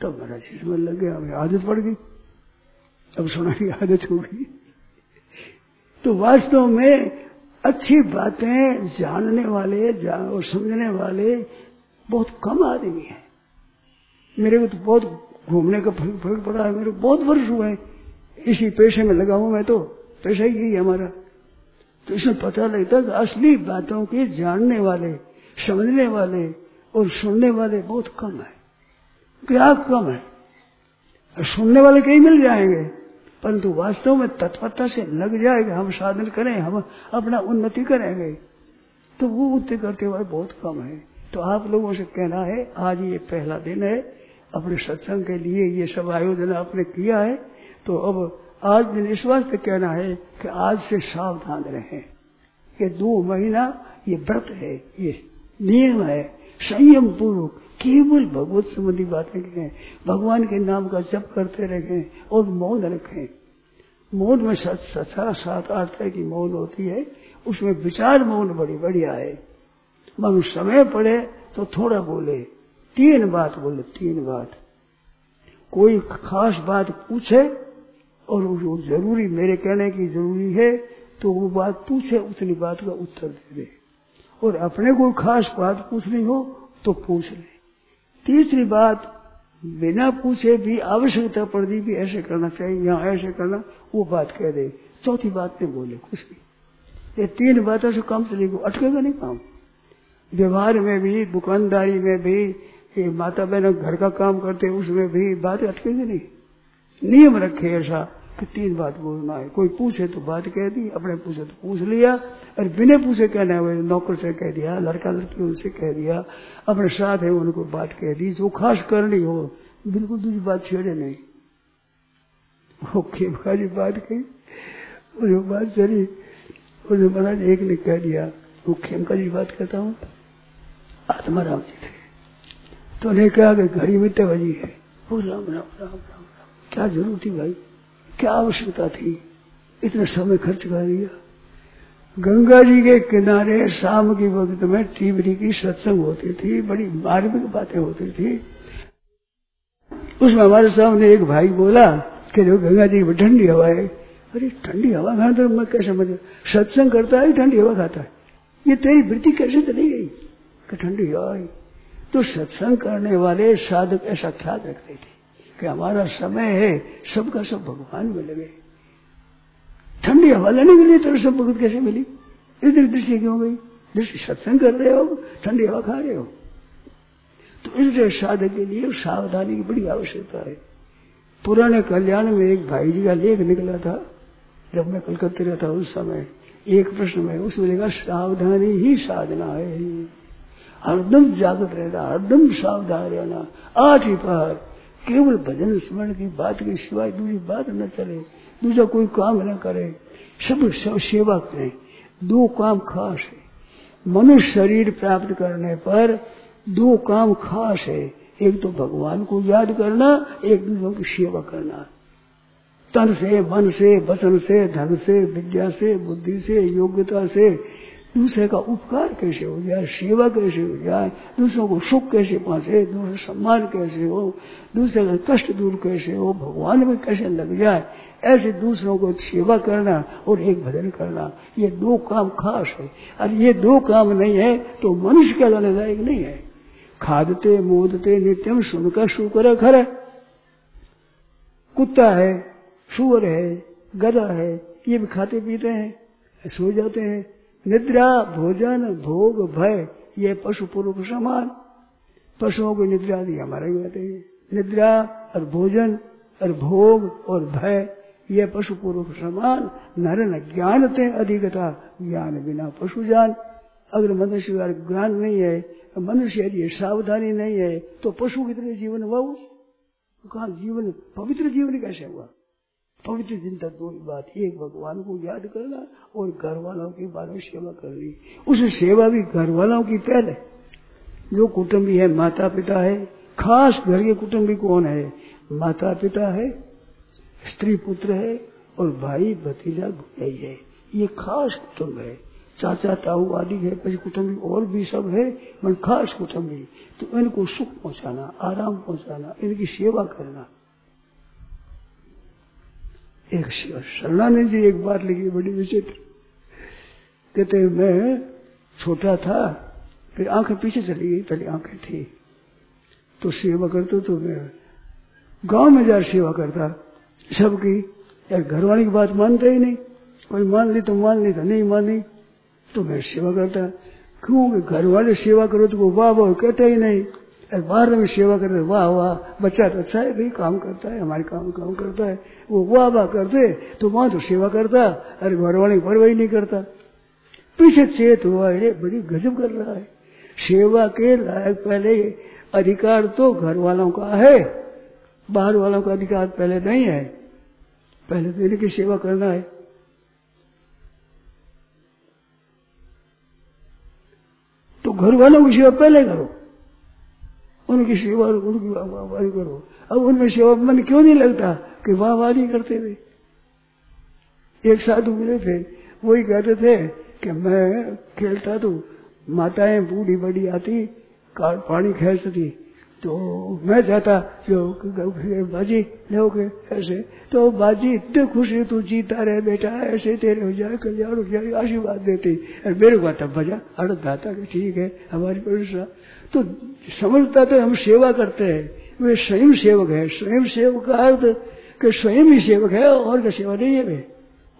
तब मेरा चीज़ लग गया आदत पड़ गई। अब सुनाने की आदत हो गई। तो वास्तव में अच्छी बातें जानने वाले जान और समझने वाले बहुत कम आदमी है। मेरे को तो बहुत घूमने का फ़र्क पड़ा है, मेरे को बहुत वर्ष हुए हैं। इसी पेशे में लगा हूँ मैं तो पेशा ही यही हमारा। तो इसमें पता लगता है असली बातों के जानने वाले, समझने वाले और सुनने वाले बहुत कम है। ग्राहक कम है। और सुनने वाले कहीं मिल जाएँगे, परंतु वास्तव में तत्परता से लग जाएगा हम साधन करें, हम अपना उन्नति करेंगे तो वो उन्नति करते हुए बहुत कम है। तो आप लोगों से कहना है, आज ये पहला दिन है, अपने सत्संग के लिए ये सब आयोजन आपने किया है तो अब आज दिन इस वास्ते कहना है कि आज से सावधान रहें। कि दो महीना ये व्रत है, ये नियम है संयम पूर्वक केवल भगवत संबंधी बातें करें भगवान के नाम का जप करते रहें और मौन रखें। मौन में सत्सा सात तरह की मौन होती है, उसमें विचार मौन बड़ी बढ़िया है। मन समय पड़े तो थोड़ा बोले, तीन बात बोले, तीन बात। कोई खास बात पूछे और वो ज़रूरी, मेरे कहने की ज़रूरी है तो वो बात पूछे, उतनी बात का उत्तर दे दे। और अपने कोई खास बात पूछनी हो तो पूछ ले। तीसरी बात, बिना पूछे भी आवश्यकता पड़ दी भी ऐसे करना चाहिए यहाँ ऐसे करना, वो बात कह दे। चौथी बात नहीं बोले, कुछ भी ये तीन बातों से कम चलेगी अटकेगा नहीं काम। व्यवहार में भी, दुकानदारी में भी माता बहन घर का काम करते, उसमें भी बात अटकेगी नहीं। नियम रखे ऐसा। कि तीन बात बोलना है। कोई पूछे तो बात कह दी, अपने पूछे तो पूछ लिया, और बिना पूछे कहना है नौकर से कह दिया, लड़का लड़की उनसे कह दिया, अपने साथ है उनको बात कह दी, जो खास करनी हो, बिल्कुल दूसरी बात छेड़े नहीं। वो खेमका जी बात कही और जो बात चली उन्हें महाराज एक ने कह दिया वो खेमका जी बात कहता हूँ आत्मा राम जी थे। तो उन्हें कहा कि घड़ी में बजी है। वो राम राम राम राम, क्या ज़रूरत थी भाई? क्या आवश्यकता थी? इतने समय खर्च कर दिया। गंगा जी के किनारे शाम के वक्त में टीबरी की सत्संग होती थी, बड़ी मार्मिक बातें होती थी। उसमें हमारे सामने एक भाई बोला कि जो गंगा जी में ठंडी हवा है। अरे, ठंडी हवा खाना तो मैं कैसे समझ? सत्संग करता है, ठंडी हवा खाता है। ये तेरी वृत्ति कैसे चली गई? कि ठंडी हवा तो सत्संग करने वाले साधक ऐसा ख्याल रखते थे। कि हमारा समय है, सबका सब भगवान में लगे। ठंडी हवा लेने के लिए तेरे सब भगत कैसे मिली? इधर दृष्टि क्यों गई? दृष्टि सत्संग कर रहे हो, ठंडी हवा खा रहे हो। तो इसलिए साधक के लिए सावधानी की बड़ी आवश्यकता है। पुराने कल्याण में एक भाई जी का लेख निकला था, जब मैं कलकत्ते रहता उस समय। एक प्रश्न में उसमें लिखा सावधानी ही साधना है। हरदम जागृत रहना, हरदम सावधान रहना, आठ ही पहर। केवल भजन स्मरण की बात के सिवाय दूसरी बात न चले, दूसरा कोई काम न करे, सब सेवा करें, दो काम खास है। मनुष्य शरीर प्राप्त करने पर दो काम खास है। एक तो भगवान को याद करना, एक दूसरों की सेवा करना। तन से, मन से, वचन से, धन से, विद्या से, बुद्धि से, योग्यता से दूसरे का उपकार कैसे हो जाए सेवा कैसे हो जाए दूसरों को सुख कैसे पहुँचे दूसरे सम्मान कैसे हो? दूसरे का कष्ट दूर कैसे हो? भगवान में कैसे लग जाए? ऐसे दूसरों को सेवा करना और एक भजन करना, ये दो काम खास है। और ये दो काम नहीं है तो मनुष्य का लायक नहीं है। खादते, मोदते, नित्यम सुनकर शुकर खर। कुत्ता है, सुअर है, गधा है, ये भी खाते पीते हैं, सो जाते हैं। निद्रा, भोजन, भोग, भय, ये पशु पूर्व समान। पशुओं को निद्रा दी, हमारे कहते हैं। निद्रा और भोजन और भोग और भय, ये पशु पूर्व समान। नर न ज्ञान थे अधिकता, ज्ञान बिना पशु जान। अगर मनुष्य ज्ञान नहीं है, मनुष्य यदि सावधानी नहीं है तो पशु की तरह जीवन हुआ? कहा जीवन, पवित्र जीवन कैसे हुआ? पवित्र चिंता दो ही बात, एक भगवान को याद करना और घर वालों की बारे में सेवा करनी। उस सेवा भी घर वालों की पहले जो कुटुंबी है माता पिता है, खास घर के कुटुंबी कौन है? माता पिता है, स्त्री पुत्र है और भाई भतीजा भुजाई है। ये खास कुटुम्ब है। चाचा, ताऊ आदि है पति कुटुम्बी और भी सब है, मन खास कुटुम्बी तो इनको सुख पहुंचाना, आराम पहुंचाना, इनकी सेवा करना। एक शरणानंद जी एक बात लिखी, बड़ी विचित्र। कहते, मैं छोटा था फिर आँखें पीछे चली गई, पहले आँखें थी। तो सेवा करते तो मैं गाँव में जा सेवा करता, सबकी, यार घर वाले की बात मानते ही नहीं। कोई मान ली तो मान ली तो नहीं मानी तो मैं सेवा करता। क्यों? घर वाले सेवा करो तो वो वाह वाह कहते ही नहीं। बाहर में सेवा करते वाह वाह, बच्चा तो अच्छा है, भाई, काम करता है, हमारे काम काम करता है। वो वाह वाह करते तो वहाँ तो सेवा करता, अरे घर वाले परवाही नहीं करता। पीछे चेत हुआ है बड़ी गजब कर रहा है। सेवा के लायक पहले अधिकार तो घर वालों का है बाहर वालों का अधिकार पहले नहीं है। पहले तो इनकी सेवा करना है। तो घर वालों की सेवा पहले करो। उनकी सेवा उनकी वाहवाही करो। अब उनमें सेवा मन क्यों नहीं लगता? कि वाहवाही करते थे। एक साधु मिले थे वो ही कहते थे कि मैं खेलता तो माताएँ बूढ़ी बड़ी आती पानी खेलती तो मैं चाहता जो बाजी, लोगे, ऐसे। तो बाजी, इतने खुशी तू जीता रहे, बेटा, ऐसे तेरे हो जाए कल्याण हो जाए आशीर्वाद देती। और मेरे को तब बजा अड़ दाता कि ठीक है, हमारी परीक्षा तो समझता तो हम सेवा करते हैं। वे स्वयं सेवक है। स्वयं सेवक का अर्थ कि स्वयं ही सेवक है, और का सेवा नहीं है वे।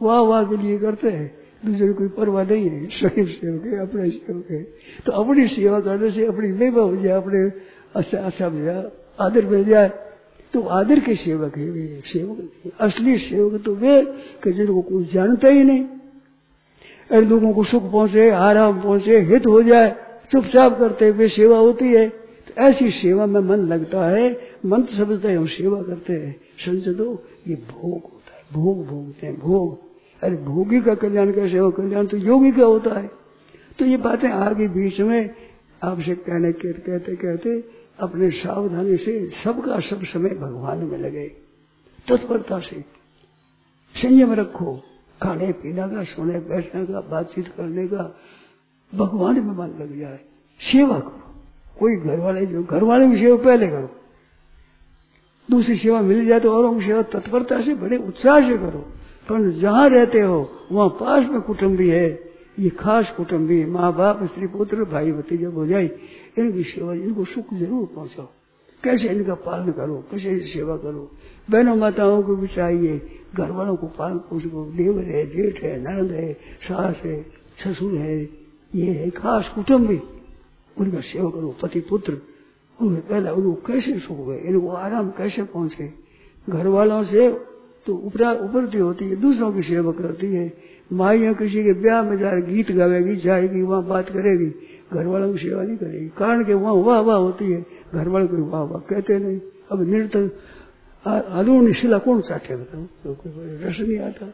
वाह वाह के लिए करते हैं। दूसरे कोई परवाह नहीं है। स्वयं सेवक है, अपने सेवक है। तो अपनी सेवा करने से अपनी बेबा हो जाए, अपने अच्छा अच्छा मिल आदर मिल जाए तो आदर के सेवक है वे, सेवक असली सेवक तो वे कि जिनको कुछ जानता ही नहीं। और लोगों को सुख पहुँचे, आराम पहुँचे, हित हो जाए, चुपचाप करते वे सेवा होती है। तो ऐसी सेवा में मन लगता है, मन तो समझता है हम सेवा करते हैं। समझ दो ये भोग होता है, भोग भोगते हैं, भोग। अरे भोगी का कल्याण कैसे हो कल्याण तो योगी का होता है। तो ये बातें आगे बीच में आपसे कहने कहते कहते अपने सावधानी से सबका सब समय भगवान में लगे। तत्परता से संयम रखो, खाने पीने का, सोने बैठने का, बातचीत करने का, भगवान में मन लग जाए। सेवा करो। कोई घर वाले जो घर वाले की सेवा पहले करो। दूसरी सेवा मिल जाए तो औरों सेवा तत्परता से, बड़े उत्साह से करो। पर जहाँ रहते हो, वहाँ पास में कुटुंबी है। ये खास कुटुंबी माँ बाप, स्त्री पुत्र, भाई भतीजा भोजाई इनकी सेवा, इनको सुख ज़रूर पहुंचाओ। कैसे इनका पालन करो? कैसे सेवा करो? बहनों माताओं को भी चाहिए घर वालों को पालन पोष को देवर है, जेठ है नरद है, सास है, ससुर है, ये है खास कुटुम्ब भी उनका सेवा करो, पति पुत्र, उन्हें पहला उनको कैसे सुख गए इनको आराम कैसे पहुँचे? घर वालों से तो उपरती होती है, दूसरों की सेवा करती है। माइया किसी के ब्याह में जा गीत गावेगी जाएगी, वहाँ बात करेगी घर वालों की सेवा नहीं करेगी। कारण के वहाँ वाह वाह होती है घर वालों को वाह वाह कहते नहीं। अब नृत्य आलू शिला कौन चाटे बताओ? तो रस नहीं आता।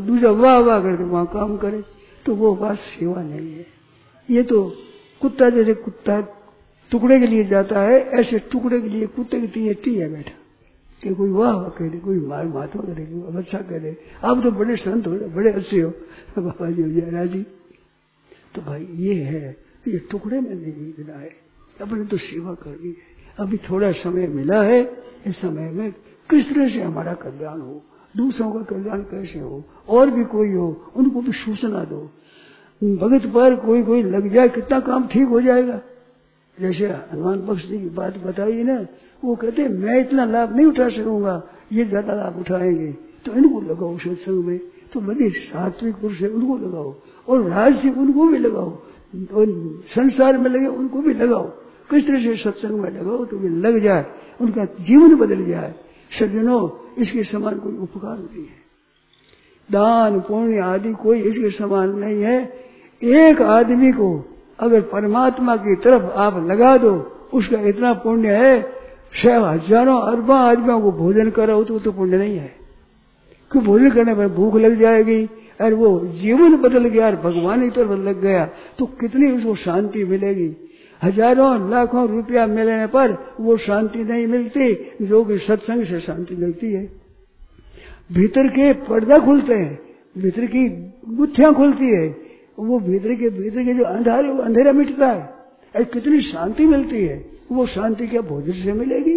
दूसरा वाह वाह करके वहाँ काम करे तो वो बात सेवा नहीं है। ये तो कुत्ता जैसे कुत्ता टुकड़े के लिए जाता है, ऐसे टुकड़े के लिए कुत्ते की टी है बैठा। कि कोई वाह वाह कह दे, कोई मार महात्मा करे कोई अच्छा दे। आप तो बड़े संत हो, बड़े अच्छे हो। बाबा जी जयरा जी तो भाई ये है तो ये टुकड़े में नहीं मिला है। अपने तो सेवा करनी है। अभी थोड़ा समय मिला है, इस समय में किस तरह से हमारा कल्याण हो? दूसरों का कल्याण कैसे हो? और भी कोई हो, उनको भी सूचना दो। भगत पर कोई कोई लग जाए, कितना काम ठीक हो जाएगा। जैसे हनुमान पक्ष जी की बात बताई ना वो कहते मैं इतना लाभ नहीं उठा सकूँगा, ये ज़्यादा लाभ उठाएँगे। तो इनको लगाओ सत्संग में। तो बड़े सात्विक पुरुष है, उनको लगाओ। और राजसी उनको भी लगाओ। और संसार में लगे, उनको भी लगाओ। किस तरह से सत्संग में लगाओ तो भी लग जाए, उनका जीवन बदल जाए। सज्जनों, इसके समान कोई उपकार नहीं है। दान, पुण्य आदि कोई इसके समान नहीं है। एक आदमी को अगर परमात्मा की तरफ़ आप लगा दो, उसका इतना पुण्य है छह हज़ारों अरबा आदमियों को भोजन करो तो, वो तो पुण्य नहीं है। क्यों भोजन करने पर भूख लग जाएगी और वो जीवन बदल गया और भगवान की तरफ़ लग गया तो कितनी उसको शांति मिलेगी। हज़ारों लाखों रुपया मिलने पर वो शांति नहीं मिलती जो कि सत्संग से शांति मिलती है। भीतर के पर्दा खुलते हैं भीतर की गुत्थियाँ खुलती है वो भीतर के भीतर के जो अंधार अंधेरा मिटता है और कितनी शांति मिलती है। वो शांति क्या भोजन से मिलेगी।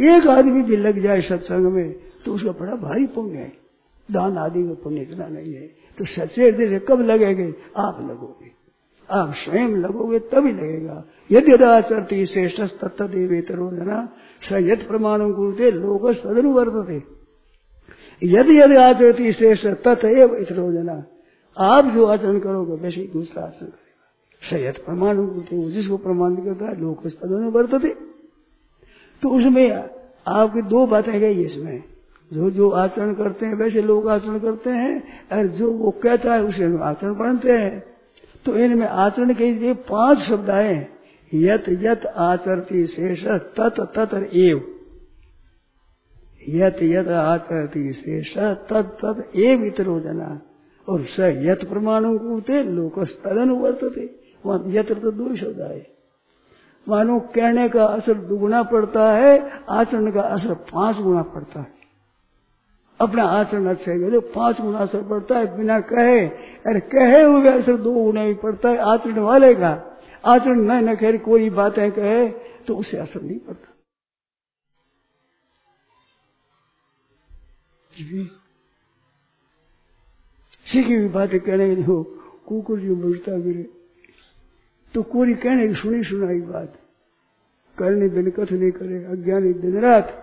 एक आदमी भी लग जाए सत्संग में तो उसका बड़ा भारी पुण्य है। दान आदि में पुण्य इतना नहीं है। तो सच्चे हृदय से कब लगेंगे? आप लगोगे। आप स्वयं लगोगे, तभी लगेगा। यदि यदाचरती श्रेष्ठ तत्त देवेतरो जना स यद प्रमाण कुरते लोग सदनुवर्तते यदि यदि आचरती श्रेष्ठ तत् एव इतरो आप जो आचरण करोगे, वैसे ही दूसरा आचरण। सयत प्रमाण कुरते जिसको प्रमाण करता है लोग सदनुवर्तते तो उसमें आपकी दो बातें गई इसमें। जो जो आचरण करते हैं, वैसे लोग आचरण करते हैं, और जो वो कहता है, उसे आचरण बनते हैं। तो इनमें आचरण के लिए पाँच शब्द आए यत यत, आचरती, शेष, तत तत एव। यत यत, आचरती, शेष, तत तत, एव इतरो जना। और स यत प्रमाणों को लोक तदन वर्तते वहाँ यत्र तो दो शब्द आए मानो कहने का असर दुगुना पड़ता है, आचरण का असर पाँच गुना पड़ता है। अपना आचरण अच्छा तो पाँच गुना असर पड़ता है, बिना कहे, अरे कहे हुए असर दो गुना ही पड़ता है, आचरण वाले का। आचरण न न कह, कोई बातें कहे तो उसे असर नहीं पड़ता। सीखी हुई बातें कहने हो, कुकुर जी बुझता गिरे तो कोरी कहने की सुनी सुनाई बात। करने बिन कथ नहीं करे, अज्ञानी दिन, रात।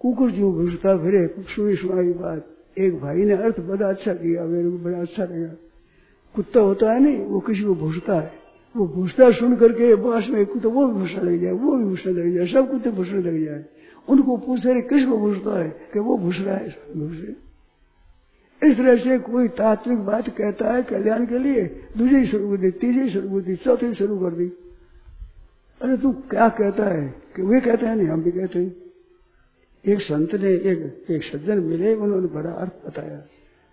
कुकुर जी घुसता फिरे सुनी सुनाई बात। एक भाई ने अर्थ बड़ा अच्छा किया, मेरे को बड़ा अच्छा लगा। कुत्ता होता है नहीं, वो किसी को भूसता है। वो भूसता सुन करके बास में कुत्ता, वो भी भूसने लग जाए, वो भी भूसने लग जाए, सब कुत्ते भूसने लग जाए। उनको पूछे रहे किसको भूसता है? कि वो भूस रहा है भूसे इस तरह से कोई तात्विक बात कहता है कल्याण के लिए। दूसरी शुरू कर दी, तीसरी शुरू कर दी, चौथी शुरू कर दी। अरे तू क्या कहता है? कि वे कहते हैं नहीं, हम भी कहते हैं। एक संत ने, एक एक सज्जन मिले, उन्होंने बड़ा अर्थ बताया।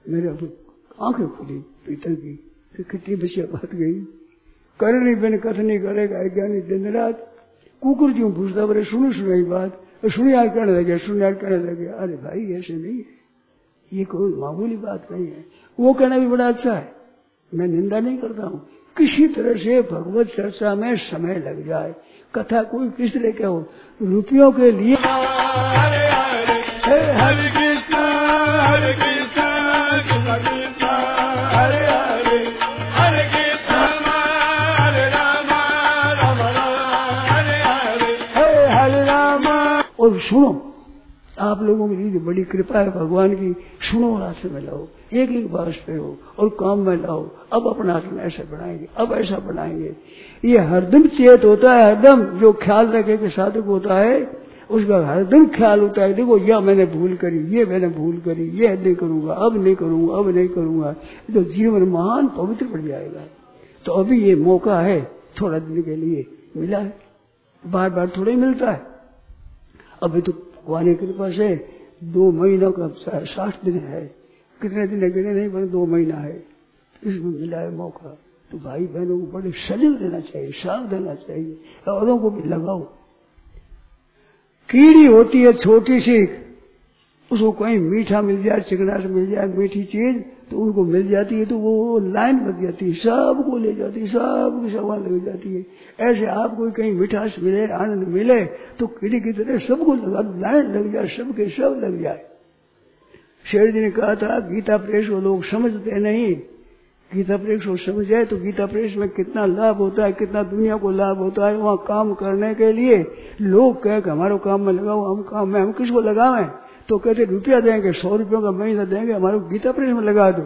मेरे अब आँखें खुली, पीतल की। कितनी बचिया बात गई। करनी बिन कथनी करेगा ज्ञानी दिन रात। कुकुर जी पूछता बड़े सुनो सुनाई बात। सुनी यार कहने लगे सुनी यार कहने लगे, अरे भाई, ऐसे नहीं है। ये कोई मामूली बात नहीं है। वो कहना भी बड़ा अच्छा है। मैं निंदा नहीं करता हूँ। किसी तरह से भगवत चर्चा में समय लग जाए। कथा कोई किस तरह के हो? रुपयों के लिए। हरे हरे हरे कृष्ण हरे कृष्ण कृष्ण कृष्ण। हरे हरे हरे कृष्ण हरे राम राम राम। हरे हरे। हरे हरे और सुनो आप लोगों की जो बड़ी कृपा है भगवान की, सुनो रास्ते में लाओ एक एक बार पे हो और काम में लाओ। अब अपना आसन ऐसे बनाएँगे, अब ऐसा बनाएँगे। ये हरदम चेत होता है हरदम जो ख्याल रखे के साधक होता है, उसका हरदम ख्याल होता है, देखो यह मैंने भूल करी, ये मैंने भूल करी, ये नहीं करूँगा, अब नहीं करूँगा, अब नहीं करूँगा। तो जीवन महान पवित्र पड़ जाएगा। तो अभी ये मौका है, थोड़ा दिन के लिए मिला है। बार बार थोड़ा ही मिलता है। अभी तो भगवान की कृपा से दो महीनों का साठ दिन है। कितने दिन गिने नहीं बने दो महीना है। इसमें मिला है मौका। तो भाई बहनों को बड़े सजग देना चाहिए साफ़ देना चाहिए, औरों को भी लगाओ। कीड़ी होती है छोटी सी, उसको कहीं मीठा मिल जाए चिकनाट मिल जाए, मीठी चीज़ तो उनको मिल जाती है तो वो लाइन बच जाती है, सबको ले जाती है, सबकी सवाल लग जाती है। ऐसे आपको कहीं मिठास मिले, आनंद मिले तो कीड़ी की तरह सबको लगा, लाइन लग जाए, सबके सब लग जाए। शेर जी ने कहा था, गीता प्रेस को लोग समझते नहीं। गीता प्रेस को समझ जाए तो गीता प्रेस में कितना लाभ होता है, कितना दुनिया को लाभ होता है, वहाँ काम करने के लिए। लोग कह के हमारे काम में लगाओ, हम काम में, हम किसको लगावे तो कहते, रुपया देंगे, सौ रुपयों का महीना देंगे, हमारे गीता प्रेस में लगा दो।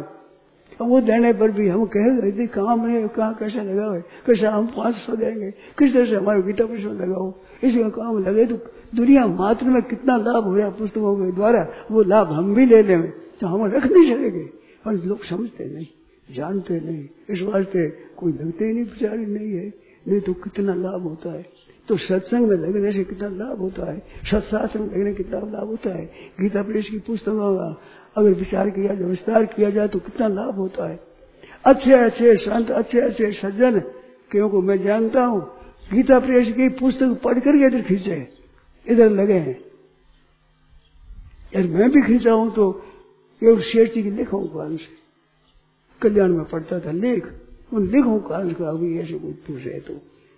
तो वो देने पर भी हम कहेंगे काम नहीं कहाँ कैसे लगाओ कैसे हम पाँच सौ देंगे? किस तरह से हमारे गीता प्रेस में लगाओ? इसमें काम लगे? तो दुनिया मात्र में कितना लाभ हो रहा पुस्तकों के द्वारा, वो लाभ हम भी ले लें तो हम रख नहीं सकेंगे। पर लोग समझते नहीं, जानते नहीं इस वास्ते कोई लगते ही नहीं, बेचारी नहीं है। नहीं तो कितना लाभ होता है? तो सत्संग में लगने से कितना लाभ होता है? सत्शासन में लगने कितना लाभ होता है? गीता प्रेस की पुस्तकों का अगर विचार किया जाए, विस्तार किया जाए तो कितना लाभ होता है? अच्छे अच्छे संत, अच्छे अच्छे सज्जन क्योंकि मैं जानता हूँ, गीता प्रेस की पुस्तक पढ़ करके इधर खींचे इधर लगे हैं। यार मैं भी खींचा हूँ तो ये शेर जी की लिखा हूँ कान से? कल्याण में पढ़ता था लेख, उन लिखो कान का अभी ऐसे कोई पूछ रहे तो।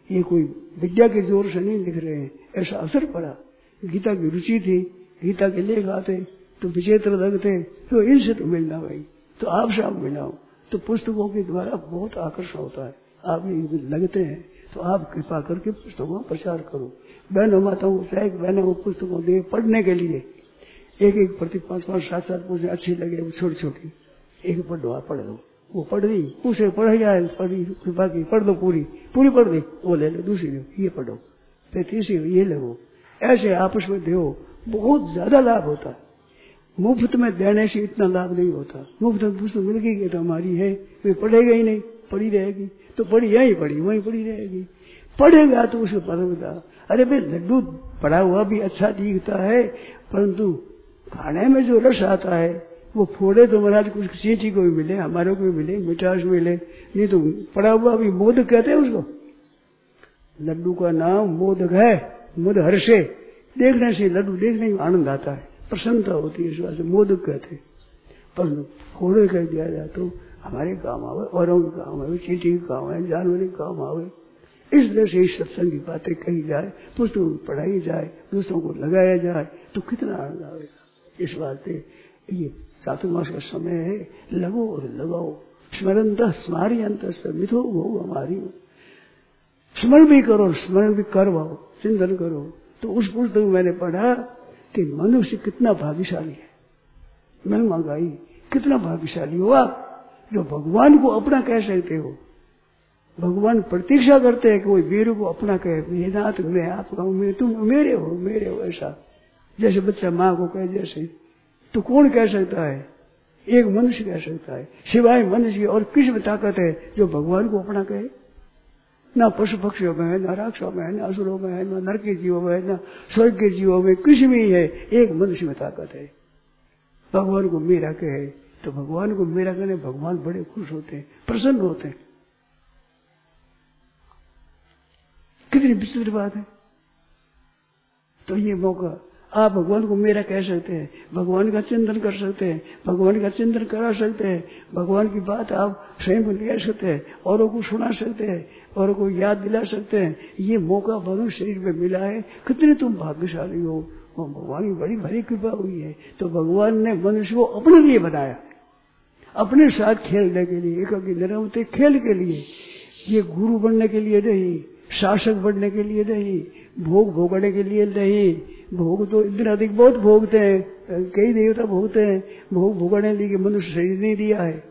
ये कोई विद्या के ज़ोर से नहीं लिख रहे हैं। ऐसा असर पड़ा। गीता की रुचि थी, गीता के लेख आते तो विचेत्र लगते तो इनसे तो मिलना भाई तो आपसे आप मिलाओ। तो पुस्तकों के द्वारा बहुत आकर्षण होता है। आप लगते हैं तो आप कृपा करके पुस्तकों का प्रचार करो। बहनों माताओं सहायक बहनों को पुस्तकों दे पढ़ने के लिए। एक एक प्रति पाँच पाँच सात सात पुस्तक अच्छी लगे, वो छोटी छोटी एक पढ़ दो पढ़ दो वो पढ़ दी उसे पढ़ जाए पढ़ी कृपा की, पढ़ दो पूरी पूरी पढ़ दी। वो ले लो, दूसरी लो, ये पढ़ो। फिर तीसरी ये लो ऐसे आपस में दो बहुत ज़्यादा लाभ होता है। मुफ़्त में देने से इतना लाभ नहीं होता। मुफ़्त में पुस्तक मिल गई तो हमारी है वे पढ़ेगा ही नहीं, पढ़ी रहेगी। तो पढ़ी, यही पढ़ी, वही पढ़ी रहेगी। पढ़ेगा तो उसे पढ़ेगा। अरे भाई, लड्डू पड़ा हुआ भी अच्छा दिखता है, परंतु खाने में जो रस आता है वो फोड़े तो महाराज कुछ चीची को भी मिले, हमारे को भी मिले, मिठास मिले, नहीं तो पड़ा हुआ भी मोदक कहते हैं उसको। लड्डू का नाम मोदक है, मोद हर्षे। देखने से लड्डू देखने में आनंद आता है, प्रसन्नता होती है इस बात से मोदक कहते पर फोड़े कह दिया जाए तो हमारे काम आवे, और काम आवे, चीटी के काम आए जानवर के काम आवे। इस तरह से सत्संग की बातें कही जाए, पुस्तकों को पढ़ाई जाए दूसरों को लगाया जाए तो कितना आनंद आवेगा। इस बात ये चातुर्मास का समय है। लगो और लगाओ। स्मरण दस स्मारी अंत मिथो हो हमारी स्मरण भी करो स्मरण भी करवाओ। चिंतन करो। तो उस पुस्तक में मैंने पढ़ा कि मनुष्य कितना भाग्यशाली है। मैं मंगाई कितना भाग्यशाली हुआ जो भगवान को अपना कह सकते हो। भगवान प्रतीक्षा करते हैं कि कोई वीर को अपना कहे मेनाथ मैं आपका तुम मेरे हो मेरे हो, ऐसा। जैसे बच्चा माँ को कहे, जैसे तो कौन कह सकता है? एक मनुष्य कह सकता है। सिवाय मनुष्य और किसमें ताकत है जो भगवान को अपना कहे? ना पशु पक्षियों में है, ना राक्षों में है, ना असुरों में है, ना नर के जीवों में है, ना स्वर्ग के जीवों में कुछ भी है एक मनुष्य में ताकत है। भगवान को मेरा कहे तो भगवान को मेरा कहने भगवान बड़े खुश होते हैं, प्रसन्न होते हैं। कितनी विचित्र बात है। तो ये मौका आप भगवान को मेरा कह सकते हैं, भगवान का चिंतन कर सकते हैं, भगवान का चिंतन करा सकते हैं, भगवान की बात आप स्वयं ले सकते हैं, औरों को सुना सकते हैं, औरों को याद दिला सकते हैं, ये मौका मनुष्य शरीर में मिला है। कितने तुम भाग्यशाली हो भगवान की बड़ी भरी कृपा हुई है। तो भगवान ने मनुष्य को अपने लिए बनाया, अपने साथ खेलने के लिए, एक निरवते खेल के लिए। ये गुरु बनने के लिए नहीं, शासक बनने के लिए नहीं, भोग भोगने के लिए नहीं भोग तो इतना अधिक बहुत भोगते हैं। कई देवता भोगते हैं। भोग भोगने लिए मनुष्य शरीर नहीं दिया है।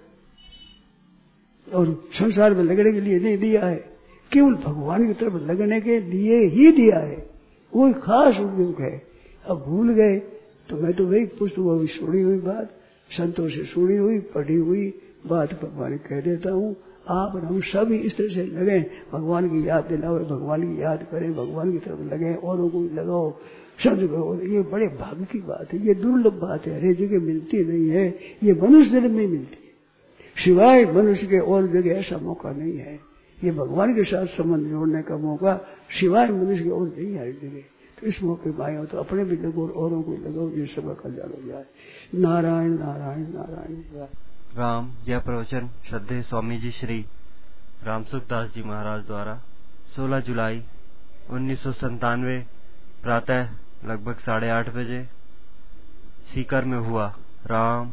और संसार में लगने के लिए नहीं दिया है। केवल भगवान की तरफ़ लगने के लिए ही दिया है। वो खास उपयोग है। अब भूल गए तो मैं तो वही पुस्तक अभी सुनी हुई बात, संतों से सुनी हुई, पढ़ी हुई बात भगवान कह देता हूँ। आप और हम सभी इस तरह से लगे। भगवान की याद दिलाओ, भगवान की याद करें, भगवान की तरफ़ लगे, औरों को लगाओ। जगह ये बड़े भाग्य की बात है, ये दुर्लभ बात है, हर जगह मिलती नहीं है, ये मनुष्य जन्म में मिलती। है सिवाय मनुष्य के और जगह ऐसा मौका नहीं है। ये भगवान के साथ संबंध जोड़ने का मौका सिवाय मनुष्य की और नहीं हर जगह। तो इस मौके पर आए तो अपने भी लगो और औरों को लगो, ये सब कल्याण हो जाए नारायण नारायण नारायण राम जय प्रवचन श्रद्धे स्वामी जी श्री रामसुखदास जी महाराज द्वारा 16 जुलाई उन्नीस सौ संतानवे प्रातः लगभग साढ़े आठ बजे। सीकर में हुआ राम